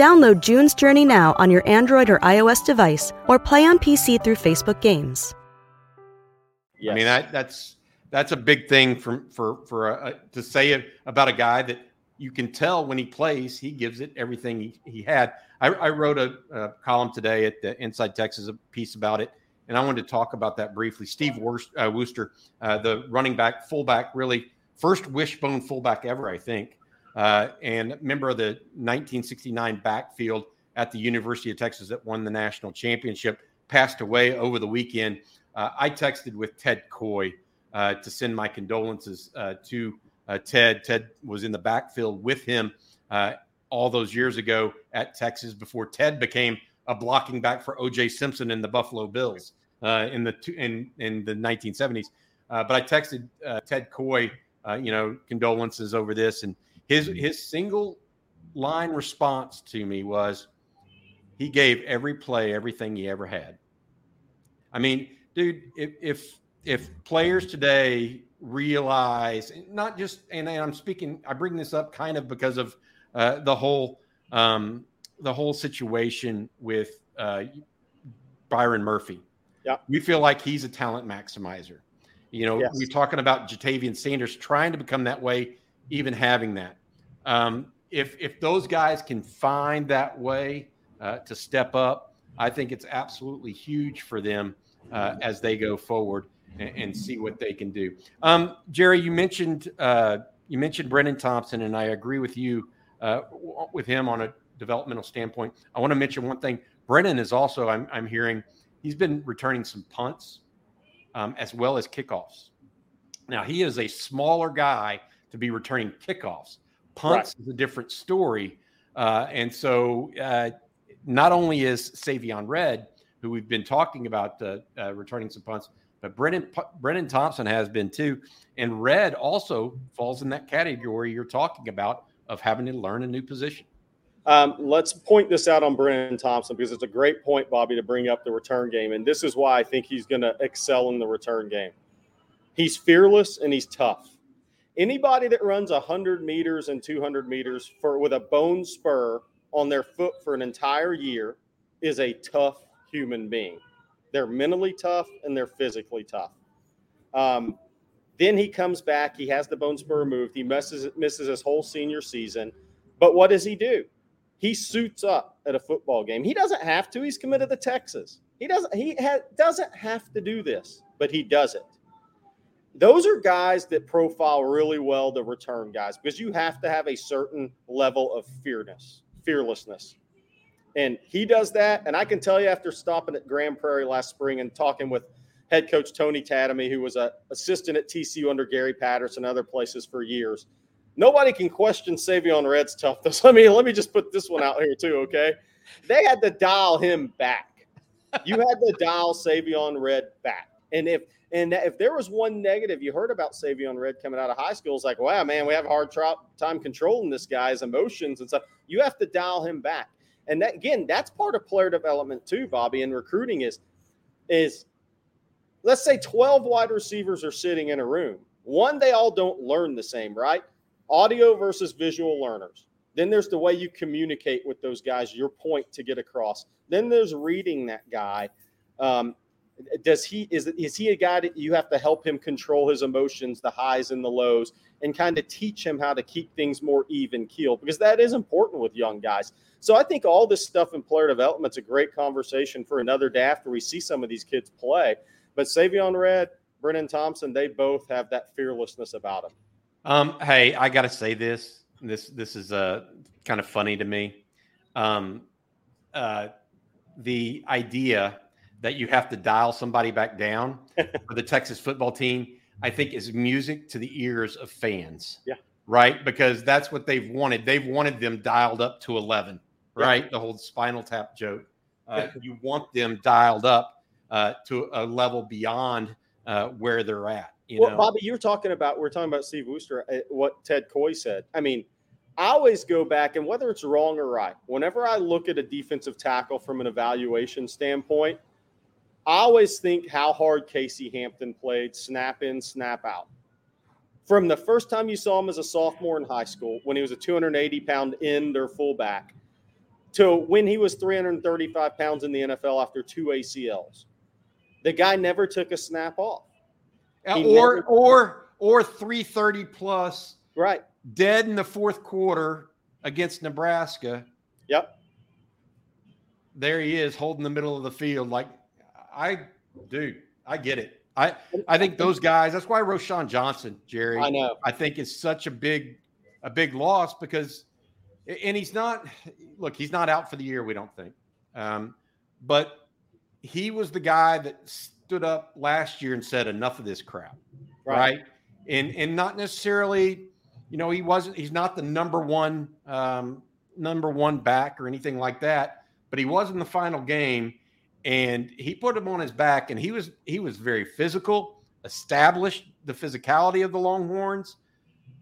Download June's Journey now on your Android or iOS device or play on PC through Facebook Games.
Yes. I mean that that's that's a big thing for for for a, to say about a guy that you can tell when he plays, he gives it everything he, he had. I, I wrote a, a, column today at the Inside Texas, a piece about it, and I wanted to talk about that briefly. Steve uh, Worster, uh, the running back, fullback, really first wishbone fullback ever, I think, uh, and member of the 1969 backfield at the University of Texas that won the national championship, passed away over the weekend. Uh, I texted with Ted Koy uh, to send my condolences uh, to uh, Ted. Ted was in the backfield with him uh, all those years ago at Texas before Ted became a blocking back for O.J. Simpson in the Buffalo Bills in the in in the 1970s. Uh, but I texted Ted Koy, you know, condolences over this, and his his single line response to me was, he gave every play everything he ever had. I mean, dude, if if if players today realize not just and i'm speaking i bring this up kind of because of uh, the whole um, the whole situation with uh, byron murphy.
Yeah.
We feel like he's a talent maximizer. You know yes. we're talking about ja'tavion sanders trying to become that way even having that um, if if those guys can find that way uh, to step up i think it's absolutely huge for them uh, as they go forward and, and see what they can do. Um, Jerry, you mentioned uh, you mentioned Brenen Thompson, and I agree with you uh, with him on a developmental standpoint. I want to mention one thing. Brenen is also I'm, I'm hearing he's been returning some punts um, as well as kickoffs. Now he is a smaller guy to be returning kickoffs. Punts right. is a different story, uh, and so uh, not only is Savion Red, who we've been talking about uh, uh, returning some punts, but Brennan Brenen Thompson has been too, and Red also falls in that category you're talking about of having to learn a new position.
Um, let's point this out on Brenen Thompson because it's a great point, Bobby, to bring up the return game, and this is why I think he's going to excel in the return game. He's fearless and he's tough. Anybody that runs 100 meters and 200 meters for with a bone spur on their foot for an entire year is a tough human being. They're mentally tough and they're physically tough. Um, then he comes back. He has the bone spur removed. He misses misses his whole senior season. But what does he do? He suits up at a football game. He doesn't have to. He's committed to Texas. He doesn't. He ha- doesn't have to do this, but he does it. Those are guys that profile really well the return guys because you have to have a certain level of fearness, fearlessness. And he does that. And I can tell you after stopping at Grand Prairie last spring and talking with head coach Tony Tademy, who was an assistant at TCU under Gary Patterson, and other places for years. Nobody can question Savion Red's toughness. (laughs) Let me let me just put this one out here too, okay? They had to dial him back. You had to dial Savion Red back. And if and if there was one negative you heard about Savion Red coming out of high school, it's like, wow, man, we have a hard time controlling this guy's emotions and stuff. You have to dial him back. And that again, that's part of player development too, Bobby. And recruiting is is let's say 12 wide receivers are sitting in a room. One, they all don't learn the same, right? Audio versus visual learners. Then there's the way you communicate with those guys, your point to get across. Then there's reading that guy. Um, does he is is he a guy that you have to help him control his emotions, the highs and the lows, and kind of teach him how to keep things more even keel because that is important with young guys. So I think all this stuff in player development is a great conversation for another day after we see some of these kids play. But Savion Red, Brenen Thompson, they both have that fearlessness about them.
Um, hey, I got to say this. This this is uh, kind of funny to me. Um, uh, the idea that you have to dial somebody back down (laughs) for the Texas football team, I think is music to the ears of fans.
Yeah.
Right. Because that's what they've wanted. They've wanted them dialed up to 11, right? Yeah. The whole spinal tap joke. Uh, you want them dialed up uh, to a level beyond uh, where they're at. You
well,
know?
Bobby, you were talking about, we are talking about Steve Worster, uh, what Ted Koy said. I mean, I always go back, and whether it's wrong or right, whenever I look at a defensive tackle from an evaluation standpoint, I always think how hard Casey Hampton played, snap in, snap out. from the first time you saw him as a sophomore in high school when he was a 280 pound end or fullback to when he was 335 pounds in the NFL after two ACLs. The guy never took a snap off.
Uh, he or never, or or 330 plus.
Right.
Dead in the fourth quarter against Nebraska.
Yep.
There he is holding the middle of the field like I do. I get it. I I think those guys. That's why Roschon Johnson, Jerry.
I know.
I think is such a big a big loss because, and he's not. Look, he's not out for the year. We don't think, um, but he was the guy that stood up last year and said enough of this crap, right? right? And and not necessarily, you know, he wasn't. He's not the number one um, number one back or anything like that, but he was in the final game and he put him on his back and he was he was very physical established the physicality of the longhorns.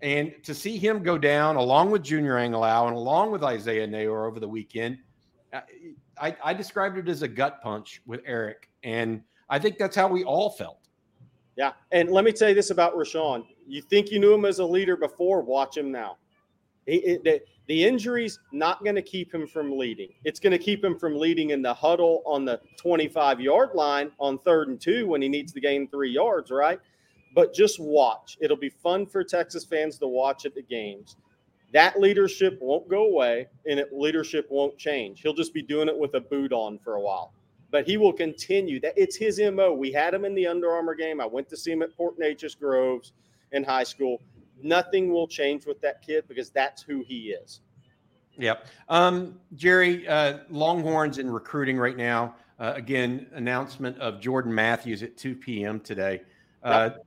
And to see him go down along with junior angilau and along with isaiah neyor over the weekend I, I described it as a gut punch with eric and i think that's how we all felt.
Yeah and let me tell you this about roschon. You think you knew him as a leader before watch him now. He, it, the injury's not going to keep him from leading. It's going to keep him from leading in the huddle on the 25 yard line on third and two when he needs to gain three yards, right? But just watch. It'll be fun for Texas fans to watch at the games. That leadership won't go away and it, leadership won't change. He'll just be doing it with a boot on for a while. But he will continue. That it's his MO. We had him in the Under Armour game. I went to see him at Port Neches Groves in high school nothing will change with that kid because that's who he is.
Yep. Um, Jerry, uh, Longhorns in recruiting right now. Uh, again, announcement of Jordan Matthews at 2 p.m. today. Uh, yep.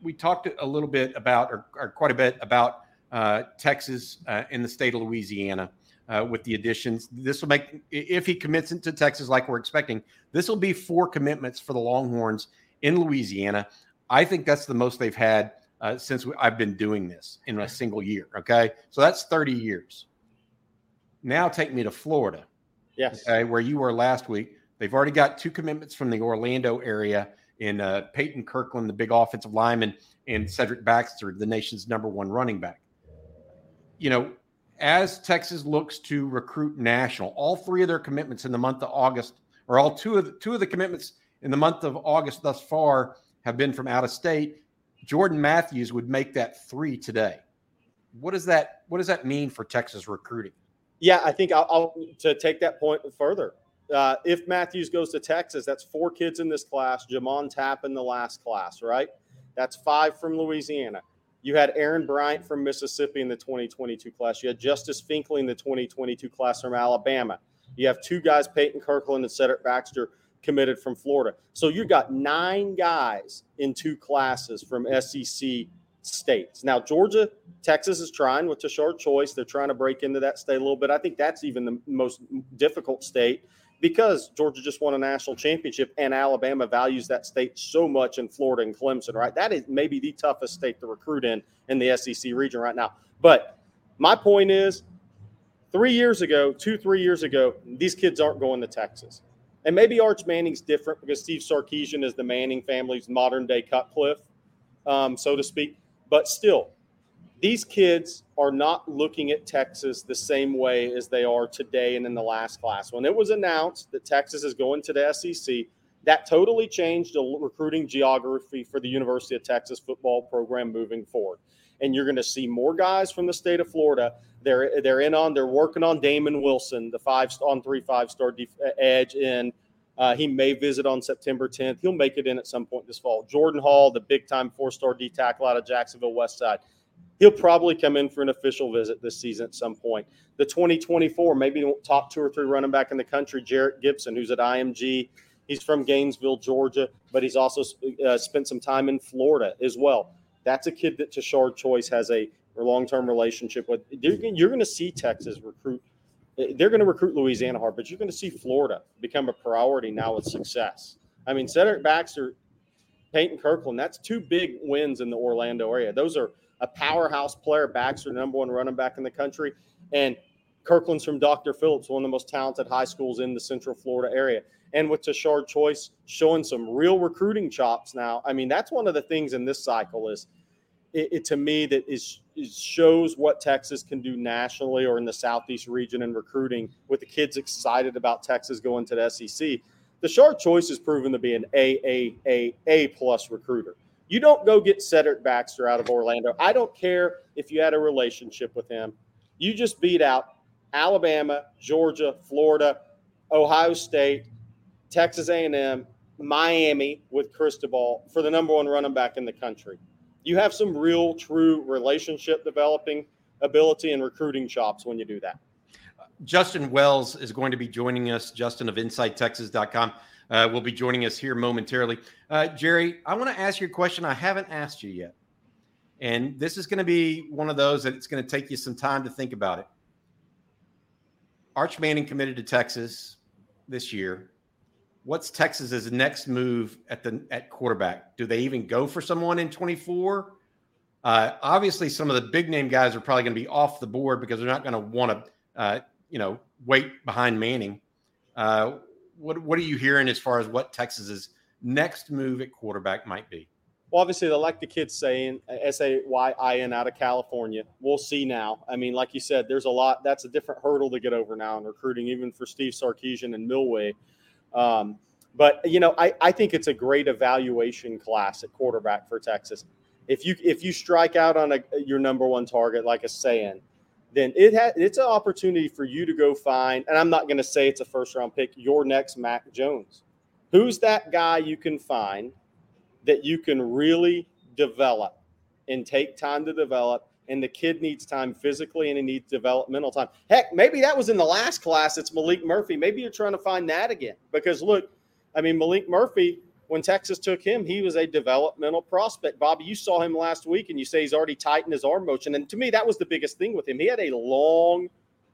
We talked a little bit about, or, or quite a bit about uh, Texas uh, in the state of Louisiana. Uh, with the additions. This will make, if he commits into Texas like we're expecting, this will be four commitments for the Longhorns in Louisiana. I think that's the most they've had uh, since we, I've been doing this in a single year. Okay. So that's 30 years. Now take me to Florida.
Yes.
Okay, where you were last week. They've already got two commitments from the Orlando area in uh, Peyton Kirkland, the big offensive lineman, and Cedric Baxter, the nation's number one running back. You know, as Texas looks to recruit national, all three of their commitments in the month of August, or all two of the, two of the commitments in the month of August thus far, have been from out of state. Jordan Matthews would make that three today. What does that What does that mean for Texas recruiting?
Yeah, I think I'll, I'll to take that point further. Uh, if Matthews goes to Texas, that's four kids in this class. Jamon Tapp in the last class, right? That's five from Louisiana. You had Aaron Bryant from Mississippi in the 2022 class. You had Justice Finkley in the 2022 class from Alabama. You have two guys, Peyton Kirkland and Cedric Baxter, committed from Florida. So you've got nine guys in two classes from SEC states. Now, Georgia, Texas is trying with Tashard Choice. They're trying to break into that state a little bit. I think that's even the most difficult state because Georgia just won a national championship and Alabama values that state so much in Florida and Clemson, right? That is maybe the toughest state to recruit in in the SEC region right now. But my point is, three years ago, two, three years ago, these kids aren't going to Texas. And maybe Arch Manning's different because Steve Sarkisian is the Manning family's modern day Cutcliffe, um, so to speak. But still, these kids are not looking at Texas the same way as they are today and in the last class. When it was announced that Texas is going to the SEC, that totally changed the recruiting geography for the University of Texas football program moving forward. And you're going to see more guys from the state of Florida they're they're in on they're working on Damon Wilson, the five on three five star def, edge, and uh, he may visit on September 10th. He'll make it in at some point this fall. Jordan Hall, the big time four star D tackle out of Jacksonville West Side. He'll probably come in for an official visit this season at some point. The 2024, maybe top two or three running back in the country, Jerrick Gibson, who's at IMG. He's from Gainesville, Georgia, but he's also uh, spent some time in Florida as well. That's a kid that Tashard Choice has a long term relationship with. You're going to see Texas recruit. They're going to recruit Louisiana hard, but you're going to see Florida become a priority now with success. I mean, Cedric Baxter, Peyton Kirkland, that's two big wins in the Orlando area. Those are a powerhouse player. Baxter, number one running back in the country, and Kirkland's from Dr. Phillips, one of the most talented high schools in the Central Florida area. And with Tashard Choice showing some real recruiting chops now. I mean, that's one of the things in this cycle is – it, it, to me that is, is, shows what Texas can do nationally or in the Southeast region in recruiting with the kids excited about Texas going to the SEC. The Choice has proven to be an A A A A plus recruiter. You don't go get Cedric Baxter out of Orlando. I don't care if you had a relationship with him. You just beat out Alabama, Georgia, Florida, Ohio State, Texas A&M, Miami with Cristobal for the number one running back in the country. You have some real, true relationship developing ability and recruiting chops when you do that.
Justin Wells is going to be joining us. Justin of InsideTexas.com uh, will be joining us here momentarily. Uh, Jerry, I want to ask you a question I haven't asked you yet. And this is going to be one of those that it's going to take you some time to think about it. Arch Manning committed to Texas this year. What's Texas's next move at the at quarterback? Do they even go for someone in 24? Uh, obviously, some of the big name guys are probably going to be off the board because they're not going to want to, uh, you know, wait behind Manning. Uh, what what are you hearing as far as what Texas's next move at quarterback might be?
Well, obviously, like the kids saying S A Y I N out of California. We'll see now. I mean, like you said, there's a lot. That's a different hurdle to get over now in recruiting, even for Steve Sarkisian and Milwee. Um, but you know, I, I think it's a great evaluation class at quarterback for Texas. If you if you strike out on a, your number one target, like a saying, then it ha- it's an opportunity for you to go find. And I'm not going to say it's a first round pick. Your next Mac Jones. Who's that guy you can find? that you can really develop and take time to develop. And the kid needs time physically and he needs developmental time. Heck, maybe that was in the last class. It's Maalik Murphy. Maybe you're trying to find that again. Because look, I mean, Maalik Murphy, when Texas took him, he was a developmental prospect. Bobby, you saw him last week and you say he's already tightened his arm motion. And to me, that was the biggest thing with him. He had a long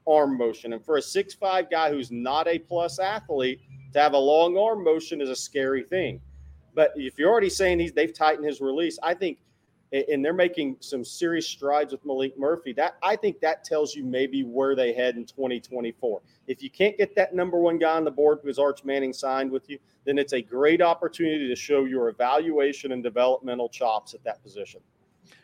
arm motion. And for a six-five guy who's not a plus athlete, to have a long arm motion is a scary thing. But if you're already saying he's they've tightened his release, I think, and they're making some serious strides with Maalik Murphy. That I think that tells you maybe where they head in 2024. If you can't get that number one guy on the board because Arch Manning signed with you, then it's a great opportunity to show your evaluation and developmental chops at that position.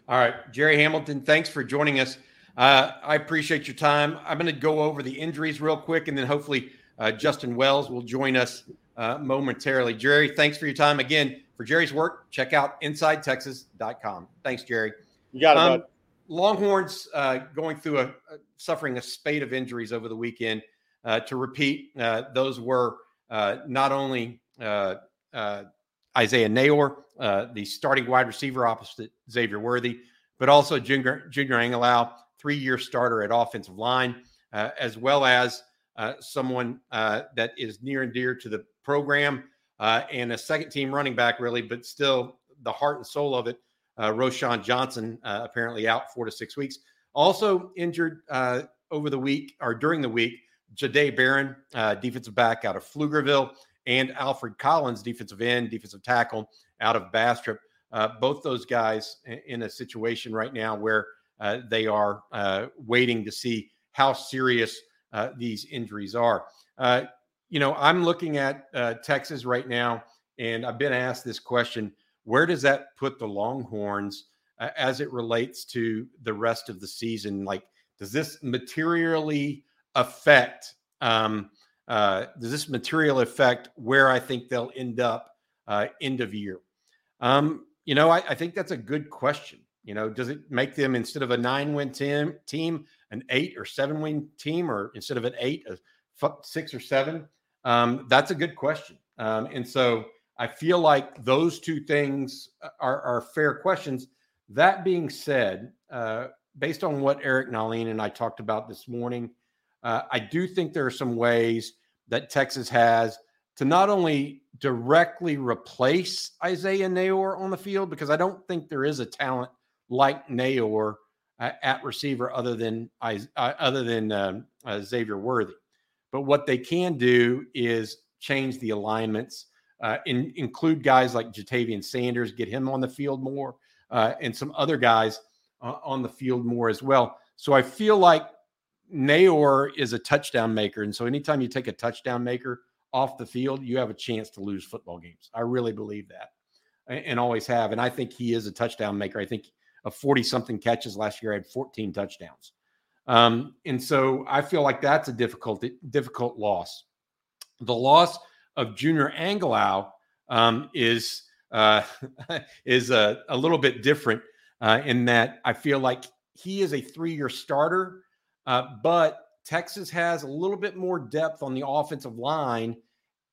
All right, Jerry Hamilton, thanks for joining us. Uh, I appreciate your time. I'm going to go over the injuries real quick, and then hopefully uh, Justin Wells will join us uh, momentarily. Jerry, thanks for your time. Again, for Jerry's work, check out InsideTexas.com. Thanks, Jerry.
You got it, um,
Longhorns uh, going through a, a, suffering a spate of injuries over the weekend. Uh, to repeat, uh, those were uh, not only uh, Isaiah Neyor, the starting wide receiver opposite Xavier Worthy, but also Junior, Junior Angilau, three-year starter at offensive line, as well as someone that is near and dear to the program uh, and a second team running back, really, but still the heart and soul of it. Uh, Roschon Johnson uh, apparently out four to six weeks. Also injured uh, over the week or during the week, Jahdae Barron, uh, defensive back out of Pflugerville, and Alfred Collins, defensive end, defensive tackle out of Bastrop. Uh, both those guys in a situation right now where uh, they are waiting to see how serious these injuries are you know, I'm looking at uh, Texas right now, and I've been asked this question: Where does that put the Longhorns uh, as it relates to the rest of the season? Like, does this materially affect? Um, uh, does this material affect where I think they'll end up uh, end of year? Um, you know, I, I, think that's a good question. You know, does it make them instead of a nine-win team, team an eight or seven-win team, or instead of an eight, a six or seven? Um, that's a good question. Um, and so I feel like those two things are, are fair questions. That being said, uh, based on what Eric Nahlin and I talked about this morning, uh, I do think there are some ways that Texas has to not only directly replace Isaiah Neyor on the field, because I don't think there is a talent like Neyor uh, at receiver other than uh, other than um, uh, Xavier Worthy. But what they can do is change the alignments, uh, in, include guys like Ja'Tavion Sanders, get him on the field more, uh, and some other guys uh, on the field more as well. So I feel like Neyor is a touchdown maker. And so anytime you take a touchdown maker off the field, you have a chance to lose football games. I really believe that and, and always have. And I think he is a touchdown maker. I think of 40 something catches last year, I had 14 touchdowns. Um, and so I feel like that's a difficult, difficult loss. The loss of Junior Angilau um, is uh, (laughs) is a, a, little bit different uh, in that I feel like he is a three year starter, uh, but Texas has a little bit more depth on the offensive line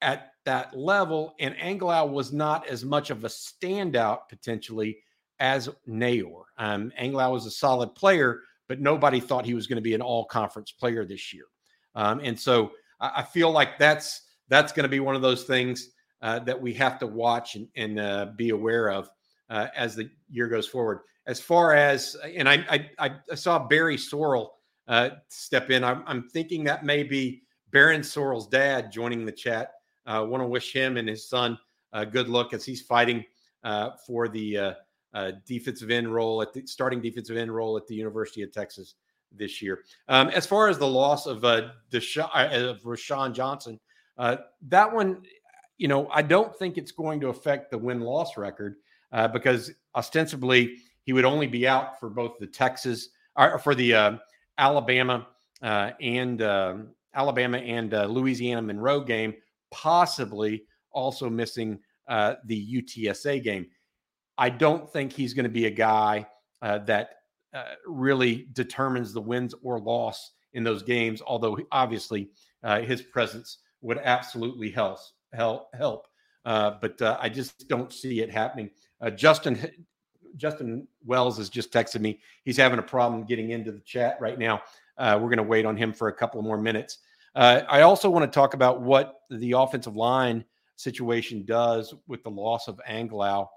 at that level, and Angilau was not as much of a standout potentially as Neyor. Um, was a solid player, but nobody thought he was going to be an all conference player this year. Um, and so I, I, feel like that's that's going to be one of those things uh, that we have to watch and, and uh, be aware of uh, as the year goes forward. As far as, and I, I, I saw Barry Sorrell uh, step in. I'm, I'm, thinking that may be Barryn Sorrell's dad joining the chat. I want to wish him and his son a good luck as he's fighting uh, for the uh, defensive end role at the starting defensive end role at the University of Texas this year. Um, as far as the loss of uh, Desha- uh, of Roschon Johnson, uh, that one, you know, I don't think it's going to affect the win loss record uh, because ostensibly he would only be out for both the Texas or for the uh, Alabama uh, and um, Alabama and uh, Louisiana Monroe game, possibly also missing uh, the UTSA game. I don't think he's going to be a guy uh, that uh, really determines the wins or loss in those games. Although obviously uh, his presence would absolutely help help help. Uh, but uh, I just don't see it happening. Uh, Justin Justin Wells has just texted me. He's having a problem getting into the chat right now. we're going to wait on him for a couple more minutes. I also want to talk about what the offensive line situation does with the loss of Angilau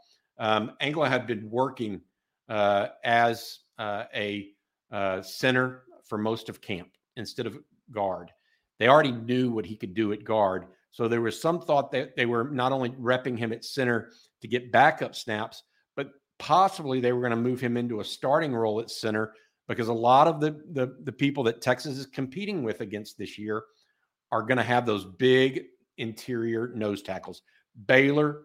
um, Angilau had been working uh, as uh, a uh, center for most of camp instead of guard. They already knew what he could do at guard. So there was some thought that they were not only repping him at center to get backup snaps, but possibly they were going to move him into a starting role at center because a lot of the, the, the people that Texas is competing with against this year are going to have those big interior nose tackles. Baylor,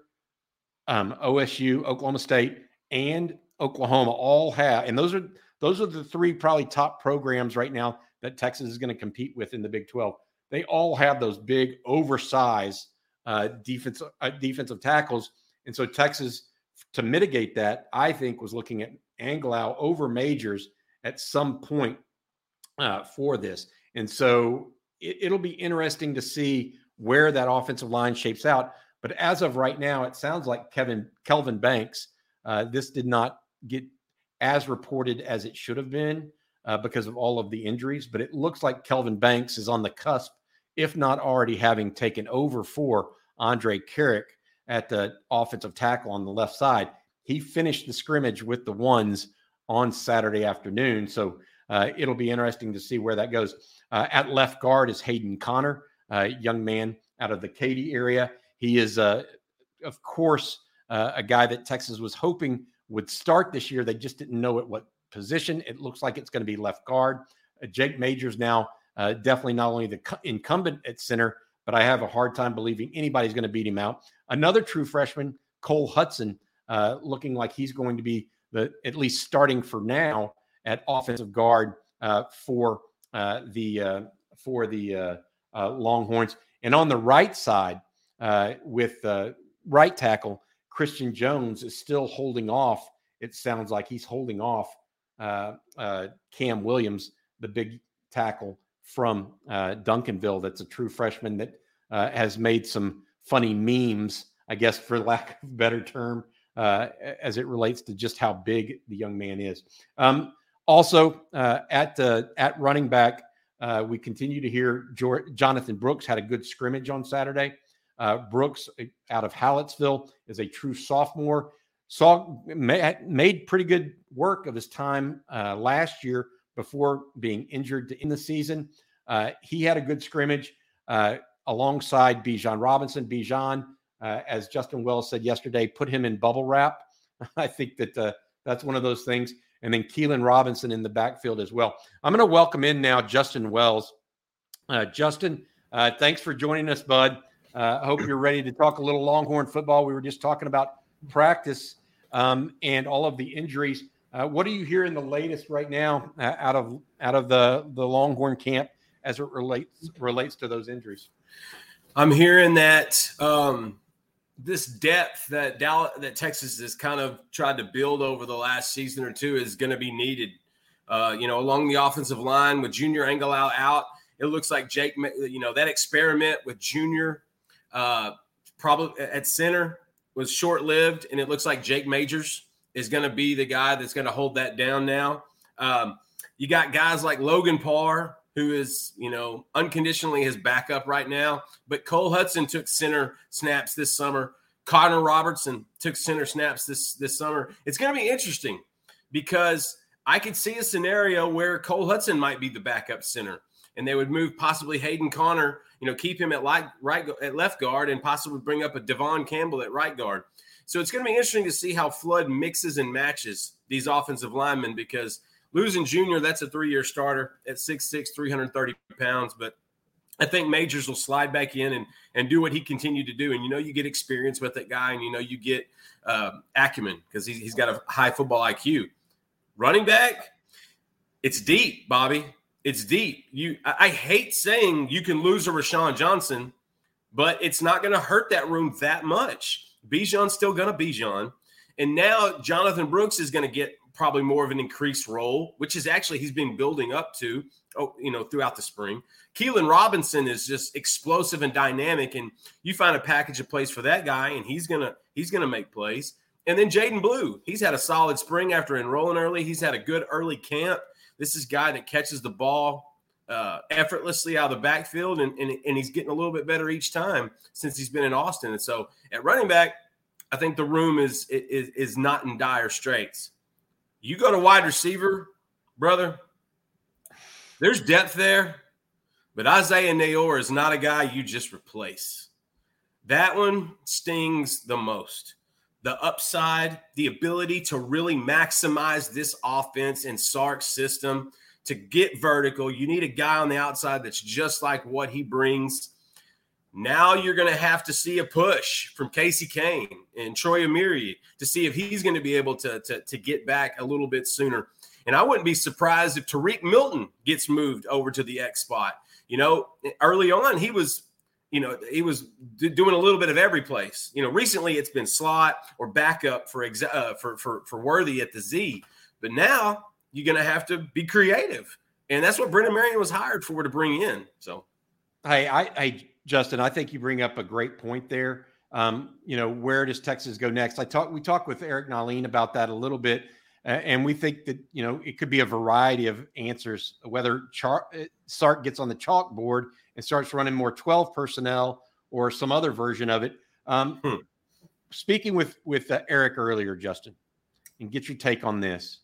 um, OSU, Oklahoma State, and Oklahoma all have, and those are those are the three probably top programs right now that Texas is going to compete with in the Big 12. They all have those big, oversized uh, defense uh, defensive tackles, and so Texas, to mitigate that, I think was looking at Angilau over Majors at some point uh, for this, and so it, it'll be interesting to see where that offensive line shapes out. But as of right now, it sounds like Kevin Kelvin Banks. Uh, this did not get as reported as it should have been uh, because of all of the injuries. But it looks like Kelvin Banks is on the cusp, if not already having taken over for Andrej Karic at the offensive tackle on the left side. He finished the scrimmage with the ones on Saturday afternoon. So uh, it'll be interesting to see where that goes. Uh, at left guard is Hayden Conner, a young man out of the Katy area. He is, uh, of course, uh, a guy that Texas was hoping would start this year. They just didn't know at what position. It looks like it's going to be left guard. Uh, Jake Majors now uh, definitely not only the incumbent at center, but I have a hard time believing anybody's going to beat him out. Another true freshman, Cole Hudson, uh, looking like he's going to be the at least starting for now at offensive guard uh, for uh, the for the Longhorns. And on the right side, uh, with uh, right tackle Christian Jones is still holding off. It sounds like he's holding off uh, uh Cam Williams, the big tackle from uh, Duncanville. That's a true freshman that has made some funny memes, I guess, for (laughs) lack of a better term, as it relates to just how big the young man is. Um, also, at at running back, we continue to hear Jonathan Brooks had a good scrimmage on Saturday. Uh, Brooks uh, out of Hallettsville is a true sophomore. Saw made pretty good work of his time uh, last year before being injured in the season. Uh, he had a good scrimmage uh, alongside Bijan Robinson. Bijan, uh, as Justin Wells said yesterday, put him in bubble wrap. (laughs) I think that that's one of those things. And then Keilan Robinson in the backfield as well. I'm going to welcome in now Justin Wells. Justin, thanks for joining us, bud. I uh, hope you're ready to talk a little Longhorn football. We were just talking about practice um, and all of the injuries. Uh, what are you hearing the latest right now uh, out of out of the the Longhorn camp as it relates relates to those injuries?
I'm hearing that um, this depth that Dallas, that Texas has kind of tried to build over the last season or two is going to be needed. Uh, you know, along the offensive line with Junior Angilau out, it looks like Jake. You know that experiment with Junior, uh, probably at center was short lived, and it looks like Jake Majors is going to be the guy that's going to hold that down now. Um, you got guys like Logan Parr, who is, you know, unconditionally his backup right now. But Cole Hudson took center snaps this summer. Connor Robertson took center snaps this this summer. It's going to be interesting because I could see a scenario where Cole Hudson might be the backup center, and they would move possibly Hayden Conner, you know, keep him at right right at left guard, and possibly bring up a Devon Campbell at right guard. So it's going to be interesting to see how Flood mixes and matches these offensive linemen because losing Junior, that's a three year starter at 6'6, 330 pounds. But I think Majors will slide back in and, and do what he continued to do. And you know, you get experience with that guy and you know, you get uh, acumen because he's, he's got a high football IQ. Running back, it's deep, Bobby. It's deep. You, I, hate saying you can lose a Roschon Johnson, but it's not going to hurt that room that much Bijan's still going to Bijan. And now Jonathan Brooks is going to get probably more of an increased role, which is actually he's been building up to, oh, you know, throughout the spring. Keilan Robinson is just explosive and dynamic, and you find a package of plays for that guy, and he's gonna he's gonna make plays. And then Jaydon Blue, he's had a solid spring after enrolling early. He's had a good early camp. This is guy that catches the ball uh, effortlessly out of the backfield, and, and, and he's getting a little bit better each time since he's been in Austin. And so at running back, I think the room is is is not in dire straits. You go to wide receiver, brother. There's depth there, but Isaiah Neyor is not a guy you just replace. That one stings the most. The upside, the ability to really maximize this offense and Sark's system to get vertical, you need a guy on the outside that's just like what he brings. Now you're going to have to see a push from Casey Cain and Troy Omeire to see if he's going to be able to, to, to get back a little bit sooner. And I wouldn't be surprised if Tarique Milton gets moved over to the X spot. You know, early on, he was, you know, he was doing a little bit of every place. You know, recently it's been slot or backup for exa- uh, for for for Worthy at the Z, but now you're going to have to be creative. And that's what Brennan Marion was hired for to bring in. So,
hey, I, I, Justin, I think you bring up a great point there. Um, you know, where does Texas go next? I talked, we talked with Eric Nahlin about that a little bit. Uh, and we think that, you know, it could be a variety of answers, whether Char- uh, Sark gets on the chalkboard and starts running more 12 personnel or some other version of it. Um, hmm. Speaking with, with uh, Eric earlier, Justin, and get your take on this.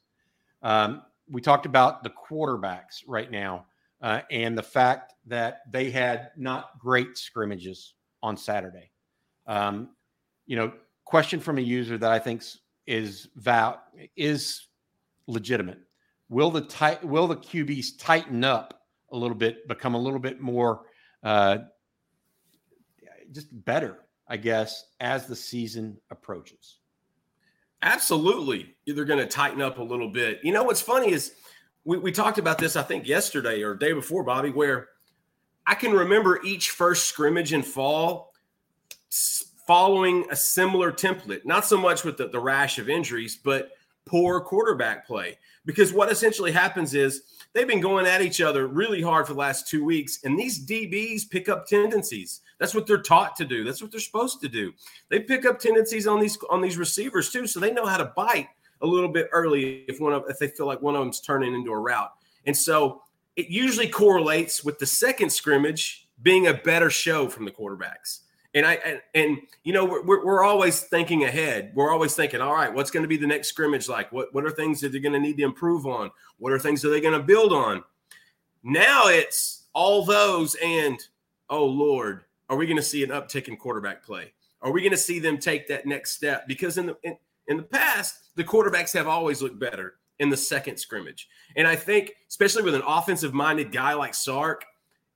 Um, we talked about the quarterbacks right now uh, and the fact that they had not great scrimmages on Saturday. Um, you know, question from a user that I think is val is legitimate. Will the tight will the QBs tighten up a little bit, become a little bit more uh, just better, I guess, as the season approaches?
Absolutely. They're going to tighten up a little bit. You know, what's funny is we, we talked about this, I think, yesterday or day before, Bobby, where I can remember each first scrimmage in fall following a similar template, not so much with the, the rash of injuries, but poor quarterback play. Because what essentially happens is they've been going at each other really hard for the last two weeks, and these DBs pick up tendencies. That's what they're taught to do. That's what they're supposed to do. They pick up tendencies on these on these receivers too, so they know how to bite a little bit early if one of if they feel like one of them's turning into a route. And so it usually correlates with the second scrimmage being a better show from the quarterbacks. And I and, and you know we're, we're always thinking ahead. We're always thinking, all right, what's going to be the next scrimmage like? What what are things that they're going to need to improve on? What are things that they're going to build on? Now it's all those and oh Lord, are we going to see an uptick in quarterback play? Are we going to see them take that next step? Because in the in, in the past, the quarterbacks have always looked better in the second scrimmage. And I think, especially with an offensive minded guy like Sark,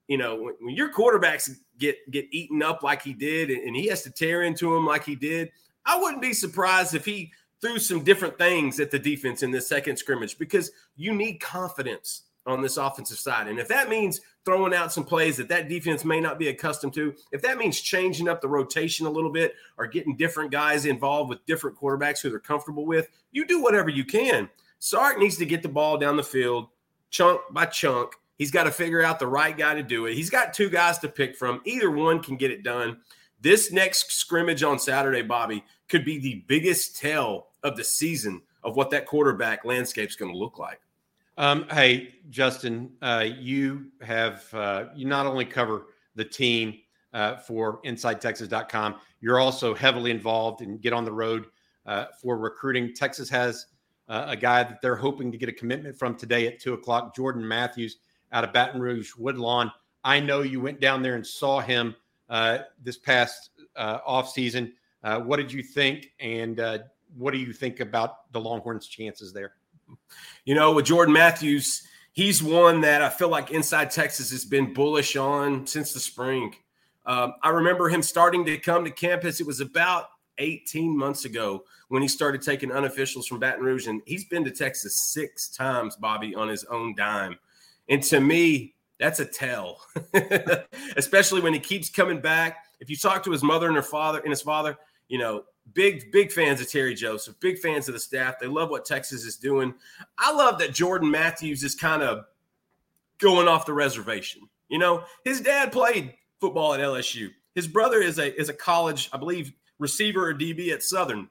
you know, when, when, your quarterbacks get get eaten up like he did, and, and he has to tear into them like he did, I wouldn't be surprised if he threw some different things at the defense in this second scrimmage because you need confidence on this offensive side. And if that means throwing out some plays that that defense may not be accustomed to, if that means changing up the rotation a little bit or getting different guys involved with different quarterbacks who they're comfortable with, you do whatever you can. Sark needs to get the ball down the field chunk by chunk. He's got to figure out the right guy to do it. He's got two guys to pick from. Either one can get it done. This next scrimmage on Saturday, Bobby, could be the biggest tell of the season of what that quarterback landscape is going to look like.
Um, hey, Justin, uh, you have uh, you not only cover the team uh, for InsideTexas.com, you're also heavily involved and get on the road uh, for recruiting. Texas has uh, a guy that they're hoping to get a commitment from today at two o'clock, Jordan Matthews out of Baton Rouge Woodlawn. I know you went down there and saw him uh, this past uh, off season. what did you think, and what do you think about the Longhorns' chances there?
You know, with Jordan Matthews, he's one that I feel like Inside Texas has been bullish on since the spring. Um, I remember him starting to come to campus. It was about 18 months ago when he started taking unofficials from Baton Rouge, and he's been to Texas six times, Bobby, on his own dime. And to me, that's a tell, (laughs) especially when he keeps coming back. If you talk to his mother and her father and his father, you know, big big fans of Terry Joseph, big fans of the staff. They love what Texas is doing. I love that Jordan Matthews is kind of going off the reservation. You know, his dad played football at LSU. His brother is a is a college, I believe, receiver or DB at Southern.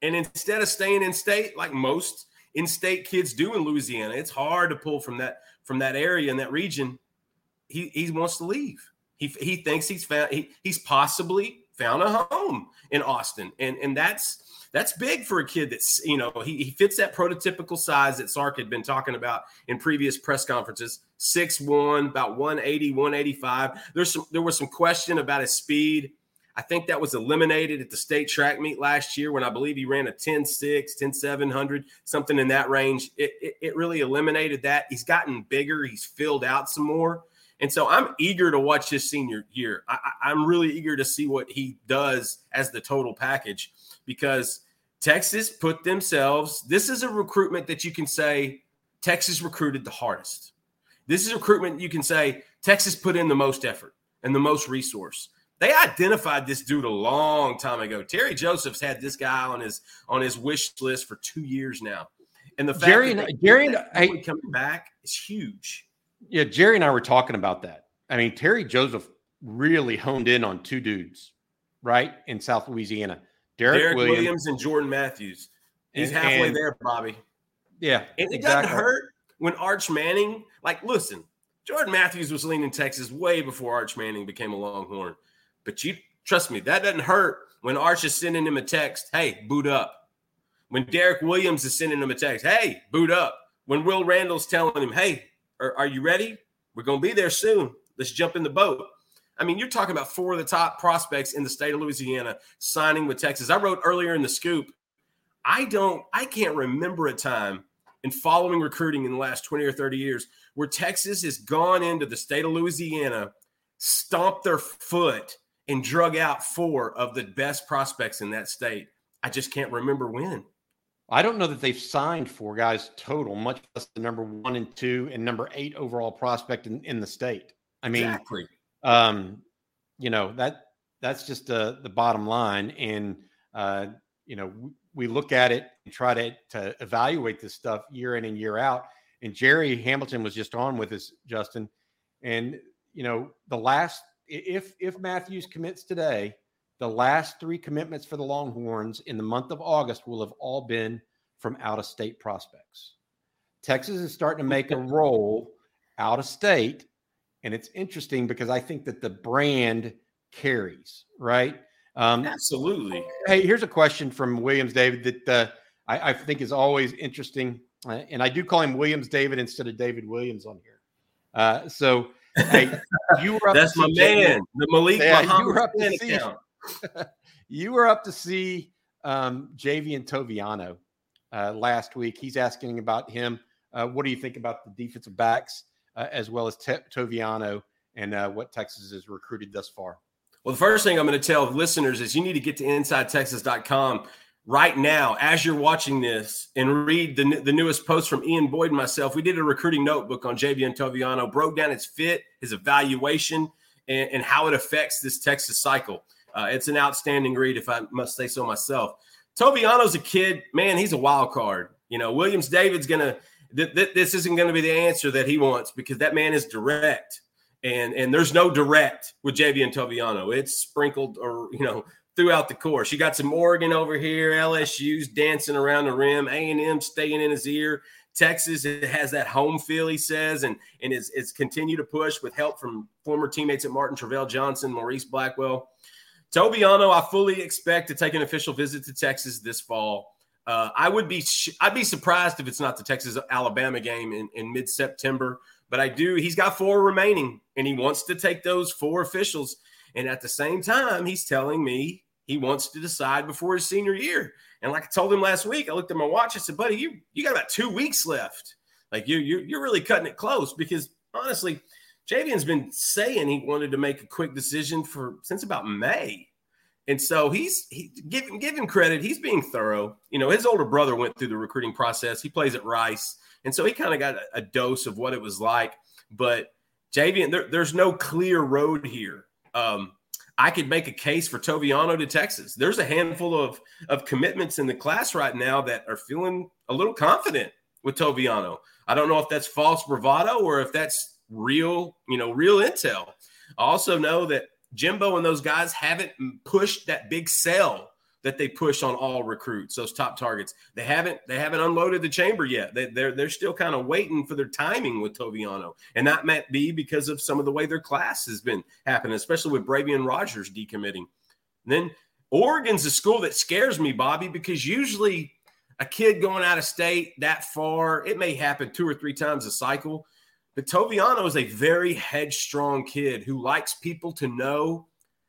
And instead of staying in state like most in-state kids do in Louisiana, it's hard to pull from that from that area and that region. He he wants to leave. He he thinks he's found he, he's possibly found a home in Austin. And and that's that's big for a kid that's, you know, he, he fits that prototypical size that Sark had been talking about in previous press conferences. Six one, about 180, 185. There's some there was some question about his speed. I think that was eliminated at the state track meet last year when I believe he ran a 10 6, 10 700, something in that range. It, it, it really eliminated that. He's gotten bigger, he's filled out some more. And so I'm eager to watch his senior year. I, am really eager to see what he does as the total package because Texas put themselves, this is a recruitment that you can say Texas recruited the hardest. This is recruitment you can say Texas put in the most effort and the most resource. They identified this dude a long time ago. Terry Joseph's had this guy on his on his wish list for two years now. And the fact
Jerry
that
and Jerry and
I, coming back is huge.
Yeah, Jerry and I were talking about that. I mean, Terry Joseph really honed in on two dudes, right, in South Louisiana.
Derek, Derek Williams, Williams, and Jordan Matthews. He's and, halfway and, there, Bobby.
Yeah,
and it exactly. doesn't hurt when Arch Manning. Like, listen, Jordan Matthews was leading Texas way before Arch Manning became a Longhorn. But you trust me, that doesn't hurt when Arch is sending him a text. Hey, boot up. When Derek Williams is sending him a text. Hey, boot up. When Will Randall's telling him, Hey, are, are you ready? We're going to be there soon. Let's jump in the boat. I mean, you're talking about four of the top prospects in the state of Louisiana signing with Texas. I wrote earlier in the scoop, I don't, I can't remember a time in following recruiting in the last 20 or 30 years where Texas has gone into the state of Louisiana, stomped their foot, and drug out four of the best prospects in that state. I just can't remember when.
I don't know that they've signed four guys total, much less the number one and two and number eight overall prospect in, in the state. I mean, exactly. um, you know that that's just uh, the bottom line, and uh, you know we, we look at it and try to to evaluate this stuff year in and year out. And Jerry Hamilton was just on with us, Justin, and you know the last if if Matthews commits today, the last three commitments for the Longhorns in the month of August will have all been from out of state prospects. Texas is starting to make a roll out of state. And it's interesting because I think that the brand carries, right?
Um, Absolutely.
Hey, here's a question from Williams David that uh, I, I, think is always interesting. Uh, and I do call him Williams David instead of David Williams on here. Uh, so, hey,
you were up That's my man, the Malik yeah,
you were up to see, (laughs) you were up to see um, Javien Toviano uh, last week. He's asking about him. Uh, what do you think about the defensive backs uh, as well as Te- Toviano and uh, what Texas has recruited thus far?
Well, the first thing I'm going to tell listeners is you need to get to InsideTexas.com. right now, as you're watching this and read the, the newest post from Ian Boyd and myself, we did a recruiting notebook on Javien Toviano, broke down his fit, his evaluation, and, and how it affects this Texas cycle. Uh, it's an outstanding read, if I must say so myself. Toviano's a kid, man, he's a wild card. You know, Williams David's going to, th- th- this isn't going to be the answer that he wants because that man is direct. And, and there's no direct with Javien Toviano. It's sprinkled or, you know, throughout the course. You got some Oregon over here, LSU's dancing around the rim, A&M staying in his ear. Texas has that home feel, he says, and and is it's continued to push with help from former teammates at Martin Travell Johnson, Maurice Blackwell. Toviano, I fully expect to take an official visit to Texas this fall. Uh, I would be I'd be surprised if it's not the Texas Alabama game in, in mid September, but I do. He's got four remaining, and he wants to take those four officials. And at the same time, he's telling me he wants to decide before his senior year. And like I told him last week, I looked at my watch. I said, "Buddy, you you got about two weeks left. Like you you you're really cutting it close because honestly, Javien's been saying he wanted to make a quick decision for since about May." And so he's he, giving giving credit. He's being thorough. You know, his older brother went through the recruiting process. He plays at Rice, and so he kind of got a, a, dose of what it was like. But Javian, there, there's no clear road here. Um, I could make a case for Toviano to Texas. There's a handful of, of commitments in the class right now that are feeling a little confident with Toviano. I don't know if that's false bravado or if that's real, you know, real intel. I also know that Jimbo and those guys haven't pushed that big sell that they push on all recruits, those top targets. They haven't they haven't unloaded the chamber yet. They, are they're, they're still kind of waiting for their timing with Toviano, and that might be because of some of the way their class has been happening, especially with Bravion Rogers decommitting. And then Oregon's a school that scares me, Bobby, because usually a kid going out of state that far, it may happen two or three times a cycle. But Toviano is a very headstrong kid who likes people to know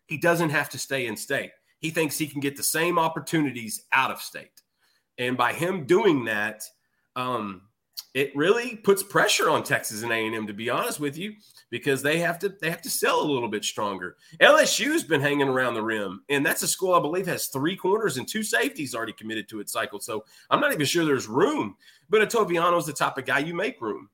he doesn't have to stay in state he thinks he can get the same opportunities out of state. And by him doing that, um, it really puts pressure on Texas and A&M to be honest with you because they have to they have to sell a little bit stronger. LSU's been hanging around the rim and that's a school I believe has three corners and two safeties already committed to its cycle. So I'm not even sure there's room, but Toviano's the type of guy you make room.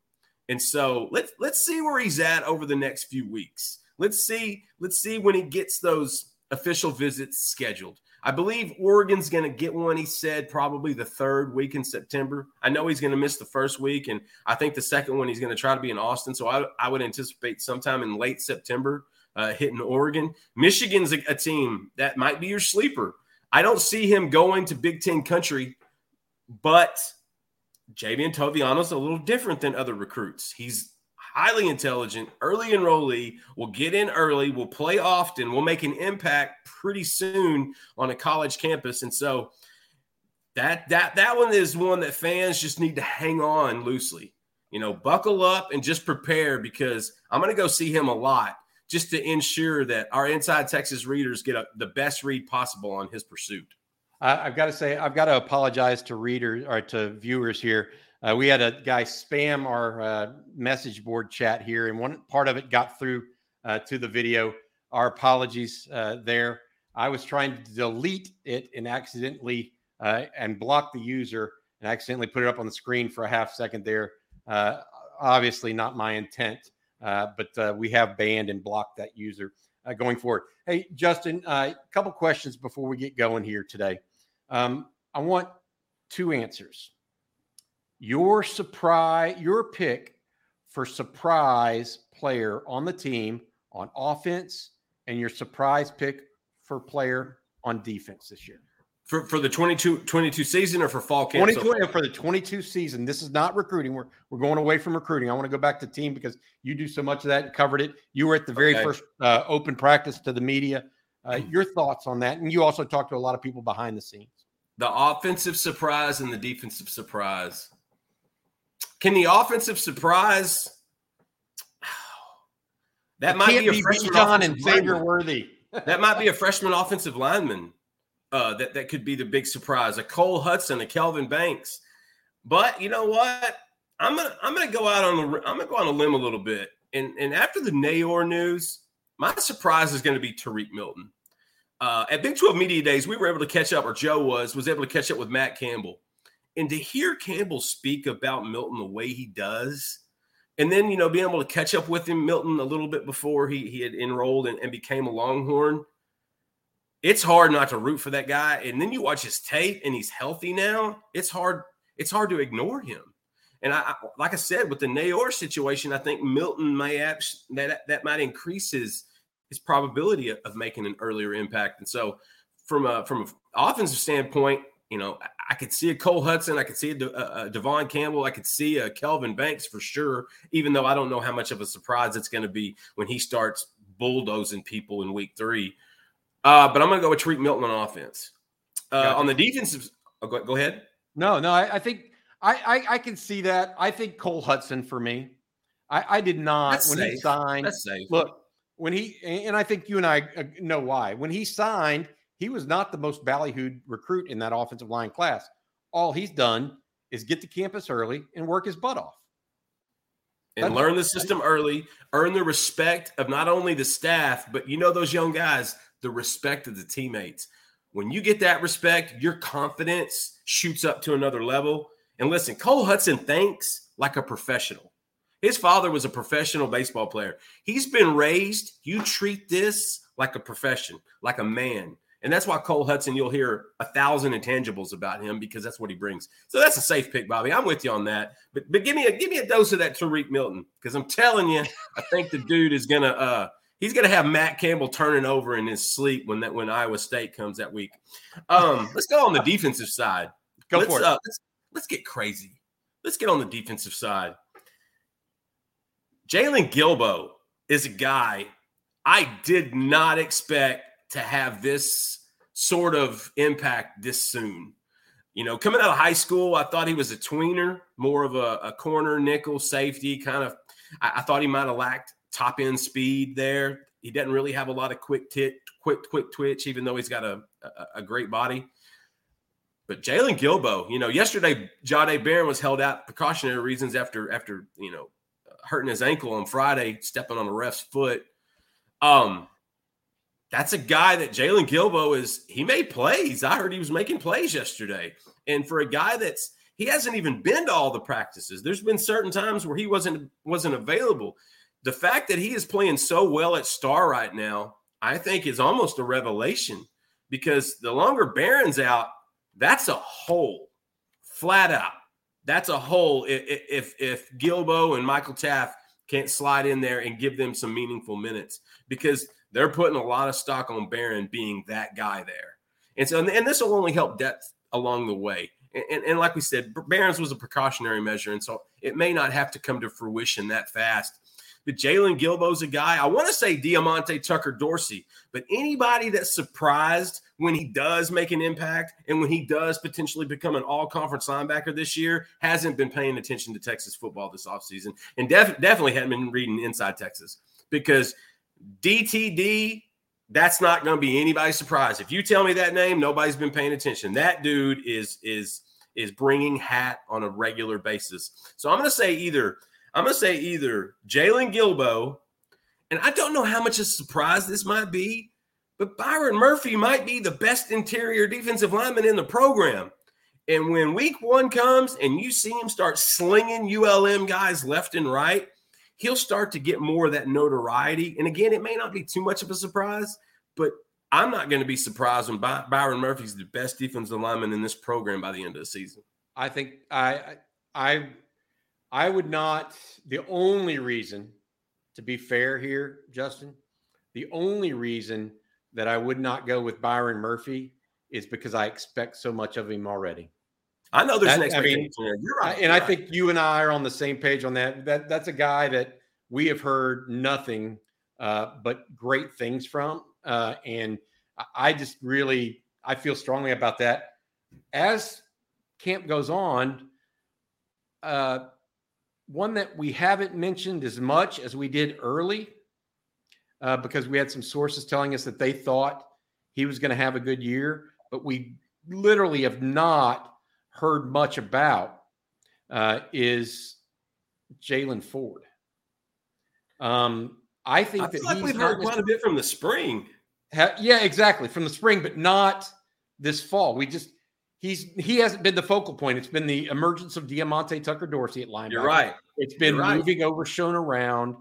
And so let's let's see where he's at over the next few weeks. Let's see let's see when he gets those official visits scheduled. I believe Oregon's going to get one. He said probably the third week in September. I know he's going to miss the first week, and I think the second one he's going to try to be in Austin. So I, I would anticipate sometime in late September uh, hitting Oregon. Michigan's a, a team that might be your sleeper. I don't see him going to Big Ten country, but Javien Toviano's a little different than other recruits. He's highly intelligent, early enrollee, will get in early, will play often, will make an impact pretty soon on a college campus. And so that that that one is one that fans just need to hang on loosely. You know, buckle up and just prepare because I'm going to go see him a lot just to ensure that our Inside Texas readers get a, the best read possible on his pursuit.
I've got to say, I've got to apologize to readers or to viewers here. Uh, we had a guy spam our uh, message board chat here, and one part of it got through uh, to the video. Our apologies uh, there. I was trying to delete it and accidentally uh, and block the user and accidentally put it up on the screen for a half second there. Uh, obviously, not my intent, but we have banned and blocked that user going forward. Hey, Justin, a couple questions before we get going here today. Um, I want two answers your surprise, your pick for surprise player on the team on offense and your surprise pick for player on defense this year.
For, for the 22, 22 season or for fall
camp? 2020 so for the 22 season. This is not recruiting. We're, we're going away from recruiting. I want to go back to team because you do so much of that and covered it. You were at the very okay. first uh, open practice to the media. Uh, mm. your thoughts on that? And you also talked to a lot of people behind the scenes.
The offensive surprise and the defensive surprise. Can the offensive surprise? (sighs)
That it might be a be freshman John and Xavier Worthy. (laughs)
that might be a freshman offensive lineman. Uh, that that could be the big surprise. A Cole Hudson, a Kelvin Banks. But you know what? I'm gonna I'm gonna go out on the I'm gonna go on a limb a little bit. And and after the Neyor news, my surprise is going to be Tarique Milton. uh, at Big 12 Media Days, we were able to catch up, or Joe was, was able to catch up with Matt Campbell. And to hear Campbell speak about Milton the way he does, and then, you know, being able to catch up with him, Milton, a little bit before he, he had enrolled and, and became a Longhorn, it's hard not to root for that guy. And then you watch his tape and he's healthy now. It's hard, it's hard to ignore him. And I, like I said, with the Neyor situation, I think Milton may have, that that might increase his his probability of making an earlier impact. And so, from a from an offensive standpoint, you know, I could see a Cole Hudson, I could see a, a, a Devon Campbell, I could see a Kelvin Banks for sure. Even though I don't know how much of a surprise it's going to be when he starts bulldozing people in Week Three. Uh, but I'm going to go with Tarique Milton on offense. Uh, on the defensive, oh, go, go, ahead.
No, no, I, I think I, I, I can see that. I think Cole Hudson for me. I, I did not
That's
when
safe.
he signed. Look, when he and I think you and I uh, know why. When he signed, he was not the most ballyhooed recruit in that offensive line class. All he's done is get to campus early and work his butt off.
and
That's-
learn the system early, earn the respect of not only the staff, but you know those young guys, the respect of the teammates. When you get that respect, your confidence shoots up to another level. And listen, Cole Hudson thinks like a professional. His father was a professional baseball player. He's been raised, you treat this like a profession, like a man. And that's why Cole Hudson, you'll hear a thousand intangibles about him because that's what he brings. So that's a safe pick, Bobby. I'm with you on that. But but give me a give me a dose of that Tarique Milton because I'm telling you, I think the dude is gonna uh he's gonna have Matt Campbell turning over in his sleep when that when Iowa State comes that week. Um, let's go on the defensive side.
Go
let's,
for it.
Uh, let's let's get crazy. Let's get on the defensive side. Jaylon Guilbeau is a guy I did not expect to have this sort of impact this soon. You know, coming out of high school, I thought he was a tweener, more of a, a corner nickel safety kind of. I, I thought he might have lacked top end speed there. He doesn't really have a lot of quick tit, quick quick twitch, even though he's got a, a, a great body. But Jaylon Guilbeau, you know, yesterday Jahdae Barron was held out precautionary reasons after after you know hurting his ankle on Friday, stepping on a ref's foot. Um, that's a guy that Jaylon Guilbeau is. He made plays. I heard he was making plays yesterday, and for a guy that's he hasn't even been to all the practices. There's been certain times where he wasn't wasn't available. The fact that he is playing so well at Star right now, I think, is almost a revelation because the longer Barron's out, that's a hole, flat out. That's a hole. If if, if Guilbeau and Michael Taaffe can't slide in there and give them some meaningful minutes because they're putting a lot of stock on Barron being that guy there. And so, and this will only help depth along the way. And, and, like we said, Barron's was a precautionary measure. And so it may not have to come to fruition that fast. But Jaylon Guilbeau's a guy, I want to say Diamante Tucker Dorsey, but anybody that's surprised when he does make an impact and when he does potentially become an all conference linebacker this year hasn't been paying attention to Texas football this offseason and def- definitely hadn't been reading Inside Texas because DTD, that's not going to be anybody's surprise. If you tell me that name, nobody's been paying attention. That dude is is is bringing hat on a regular basis. So I'm going to say either I'm going to say either Jaylon Guilbeau, and I don't know how much a surprise this might be, but Byron Murphy might be the best interior defensive lineman in the program. And when week one comes and you see him start slinging ULM guys left and right, he'll start to get more of that notoriety. And again, it may not be too much of a surprise, but I'm not going to be surprised when By- Byron Murphy's the best defensive lineman in this program by the end of the season.
I think I I I would not. The only reason, to be fair here, Justin, the only reason that I would not go with Byron Murphy is because I expect so much of him already.
I know there's
That-
an
I mean,
there. You're right.
And I
right.
think you and I are on the same page on that. That that's a guy that we have heard nothing uh, but great things from, uh, and I- I just really I feel strongly about that. As camp goes on, uh, one that we haven't mentioned as much as we did early, uh, because we had some sources telling us that they thought he was going to have a good year, but we literally have not heard much about uh, is Jaylan Ford. Um, I think
I
that
like
he's
we've heard quite a bit from the spring.
Ha- yeah, exactly. From the spring, but not this fall. We just he's he hasn't been the focal point. It's been the emergence of Diamante Tucker Dorsey at linebacker.
You're right.
It's been
You're right.
moving over, shown around.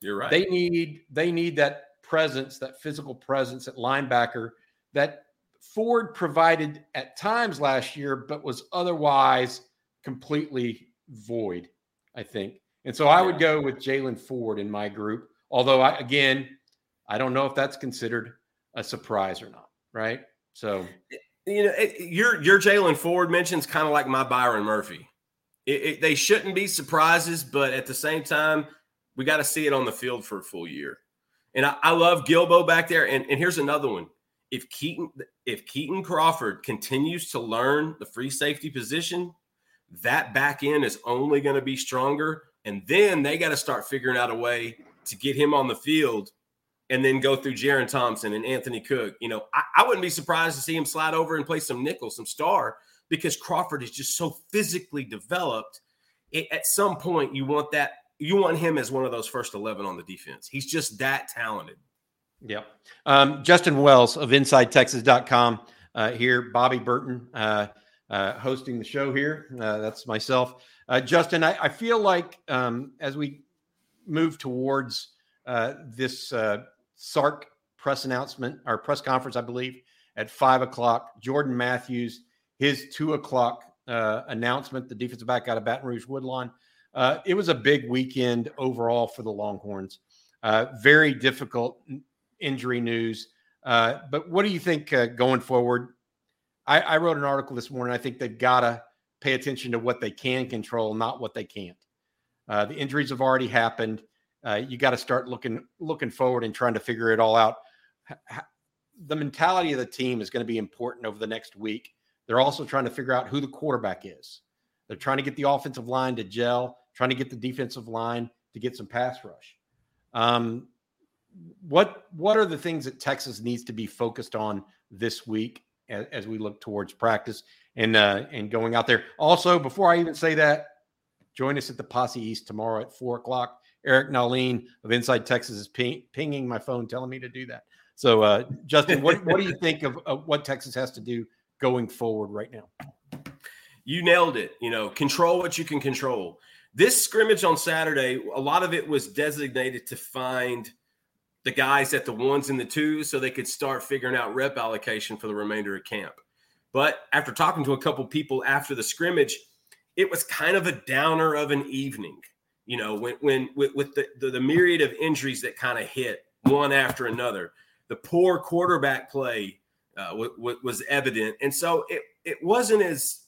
You're right.
They need they need that presence, that physical presence at linebacker that Ford provided at times last year, but was otherwise completely void. I think, and so I would go with Jaylan Ford in my group. Although, I, again, I don't know if that's considered a surprise or not. Right? So
you know, it, your your Jaylan Ford mentions kind of like my Byron Murphy. It, it, they shouldn't be surprises, but at the same time, we got to see it on the field for a full year. And I, I love Guilbeau back there. And, and here's another one: if Kitan if Kitan Crawford continues to learn the free safety position, that back end is only going to be stronger. And then they got to start figuring out a way to get him on the field and then go through Jerrin Thompson and Anthony Cook. You know, I, I wouldn't be surprised to see him slide over and play some nickel, some star, because Crawford is just so physically developed. It, at some point, you want that. You want him as one of those first eleven on the defense. He's just that talented.
Yep. Um, Justin Wells of InsideTexas.com uh, here. Bobby Burton uh, uh, hosting the show here. Uh, that's myself. Uh, Justin, I, I feel like um, as we move towards uh, this Sark press announcement or press conference, I believe at five o'clock, Jordan Matthews, his two o'clock announcement, the defensive back out of Baton Rouge Woodlawn. It was a big weekend overall for the Longhorns. Very difficult injury news. Uh, but what do you think uh, going forward? I, I, wrote an article this morning. I think they've got to pay attention to what they can control, not what they can't. Uh, the injuries have already happened. Uh, you got to start looking looking forward and trying to figure it all out. The mentality of the team is going to be important over the next week. They're also trying to figure out who the quarterback is. They're trying to get the offensive line to gel, trying to get the defensive line to get some pass rush. Um, what what are the things that Texas needs to be focused on this week as, as we look towards practice and uh, and going out there? Also, before I even say that, join us at the Posse East tomorrow at four o'clock. Eric Nahlin of Inside Texas is ping, pinging my phone, telling me to do that. So, uh, Justin, what what do you think of, of what Texas has to do going forward right now?
You nailed it. You know, control what you can control. This scrimmage on Saturday, a lot of it was designated to find the guys at the ones and the twos so they could start figuring out rep allocation for the remainder of camp. But after talking to a couple people after the scrimmage, it was kind of a downer of an evening. You know, when when with, with the, the, the myriad of injuries that kind of hit one after another, the poor quarterback play uh, w- w- was evident, and so it it wasn't as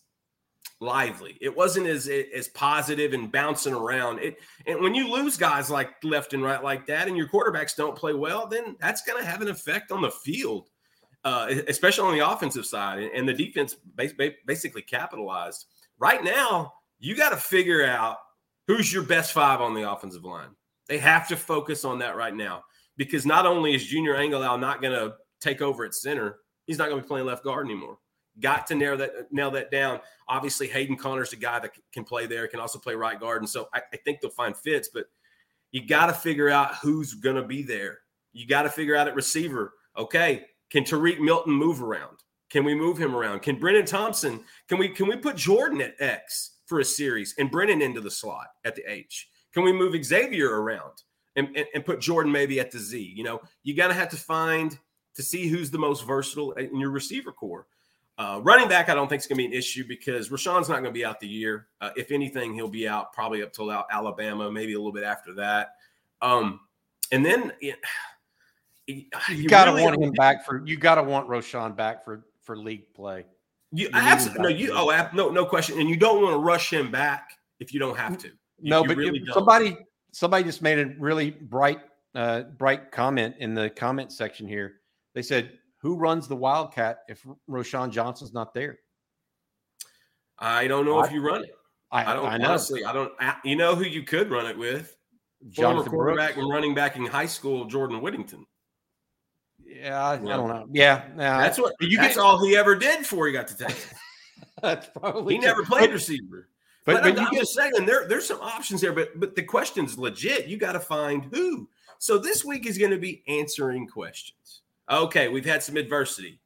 lively. It wasn't as as positive and bouncing around. It and when you lose guys like left and right like that, and your quarterbacks don't play well, then that's going to have an effect on the field, uh, especially on the offensive side. And the defense basically capitalized. Right now, you got to figure out who's your best five on the offensive line. They have to focus on that right now because not only is Junior Angilau not going to take over at center, he's not going to be playing left guard anymore. Got to nail that nail that down. Obviously, Hayden Conner's the guy that can play there, can also play right guard, and so I, I think they'll find fits. But you got to figure out who's going to be there. You got to figure out at receiver. Okay, can Tarique Milton move around? Can we move him around? Can Brenen Thompson? Can we can we put Jordan at X for a series and Brenen into the slot at the H? Can we move Xavier around and, and, and put Jordan maybe at the Z? You know, you got to have to find to see who's the most versatile in your receiver core. Uh, running back, I don't think is going to be an issue because Roschon's not going to be out the year. Uh, if anything, he'll be out probably up till out Alabama, maybe a little bit after that. Um, and then (sighs) you,
you, you got to really, want him back for. You got to want Roschon back for for league play.
You, you absolutely no, you oh no no question, and you don't want to rush him back if you don't have to.
No, but really somebody somebody just made a really bright uh, bright comment in the comment section here. They said who runs the Wildcat if Roschon Johnson's not there?
I don't know I, if you run it.
I,
I don't
I
honestly. I don't. You know who you could run it with? Jonathan Former quarterback Brooks. and running back in high school, Jordan Whittington.
Yeah, I, yeah. I don't know. Yeah, yeah,
that's what you. That's all he ever did before he got to Texas. (laughs)
that's probably
he true. never played receiver. But, but, but I'm, I'm just saying there there's some options there. But but the question's legit. You got to find who. So this week is going to be answering questions. Okay, we've had some adversity.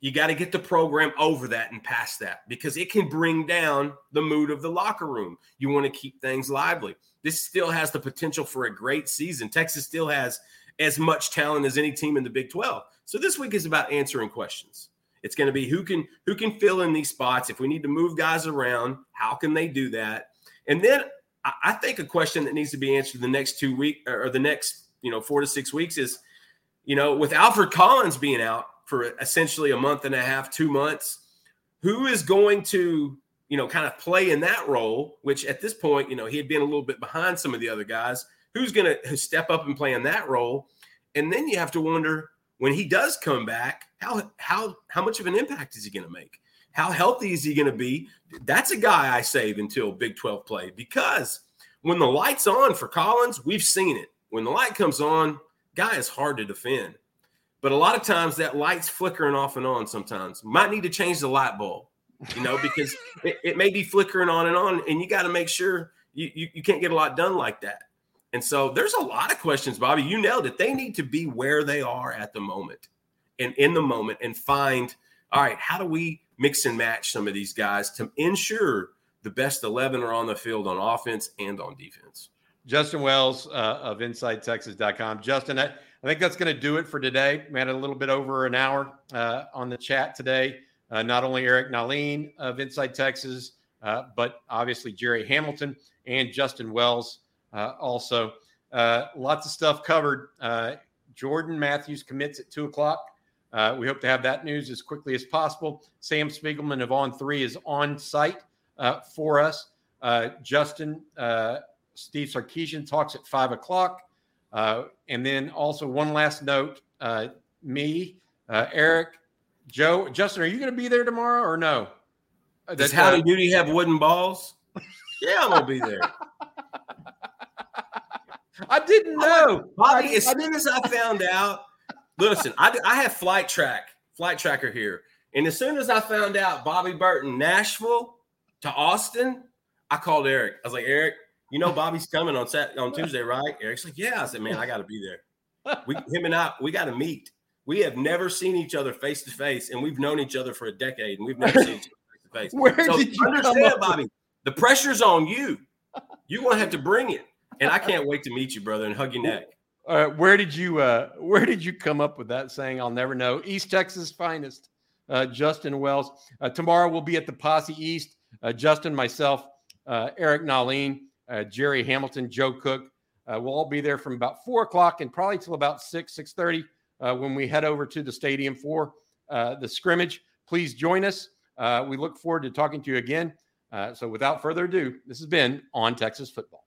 You got to get the program over that and past that because it can bring down the mood of the locker room. You want to keep things lively. This still has the potential for a great season. Texas still has as much talent as any team in the Big 12. So this week is about answering questions. It's going to be who can who can fill in these spots. If we need to move guys around, how can they do that? And then I think a question that needs to be answered the next two week or the next you know four to six weeks is, you know, with Alfred Collins being out for essentially a month and a half, two months, who is going to you know kind of play in that role? Which at this point, you know, he had been a little bit behind some of the other guys. Who's going to step up and play in that role? And then you have to wonder when he does come back, how how how much of an impact is he going to make? How healthy is he going to be? That's a guy I save until Big 12 play because when the light's on for Collins, we've seen it. When the light comes on, guy is hard to defend. But a lot of times that light's flickering off and on sometimes. Might need to change the light bulb, you know, because (laughs) it, it, may be flickering on and on, and you got to make sure you, you, you can't get a lot done like that. And so there's a lot of questions, Bobby. You nailed it. They need to be where they are at the moment and in the moment and find, all right, how do we mix and match some of these guys to ensure the best 11 are on the field on offense and on defense?
Justin Wells uh, of InsideTexas.com. Justin, I, I think that's going to do it for today. We had a little bit over an hour uh, on the chat today. Uh, not only Eric Nahlin of Inside Texas, uh, but obviously Jerry Hamilton and Justin Wells uh, also. Uh, lots of stuff covered. Uh, Jordan Matthews commits at two o'clock. We hope to have that news as quickly as possible. Sam Spiegelman of On Three is on site for us. Justin, Steve Sarkisian talks at five o'clock. Uh, and then also one last note uh, me, uh, Eric, Joe, Justin, are you going to be there tomorrow or no?
Does Howdy Doody have wooden balls? yeah, I'm going to be there. (laughs)
I didn't know.
Bobby, I, as I soon as I found out, listen, I, I have flight track, flight tracker here. And as soon as I found out Bobby Burton, Nashville to Austin, I called Eric. I was like, Eric, you know Bobby's coming on Sat on Tuesday, right? Eric's like, Yeah. I said, Man, I gotta be there. (laughs) We him and I, we gotta meet. We have never seen each other face to face, and we've known each other for a decade, and we've never seen each other face to face. Where so did you understand, Bobby? The pressure's on you. You're gonna have to bring it and I can't wait to meet you, brother, and hug your neck.
Uh, where did you uh, where did you come up with that saying? I'll never know. East Texas finest, uh, Justin Wells. Uh, tomorrow we'll be at the Posse East. Uh, Justin, myself, uh, Eric Nahlin, Jerry Hamilton, Joe Cook. Uh, we'll all be there from about four o'clock and probably till about six six thirty uh, when we head over to the stadium for the scrimmage. Please join us. we look forward to talking to you again. so, without further ado, this has been on Texas football.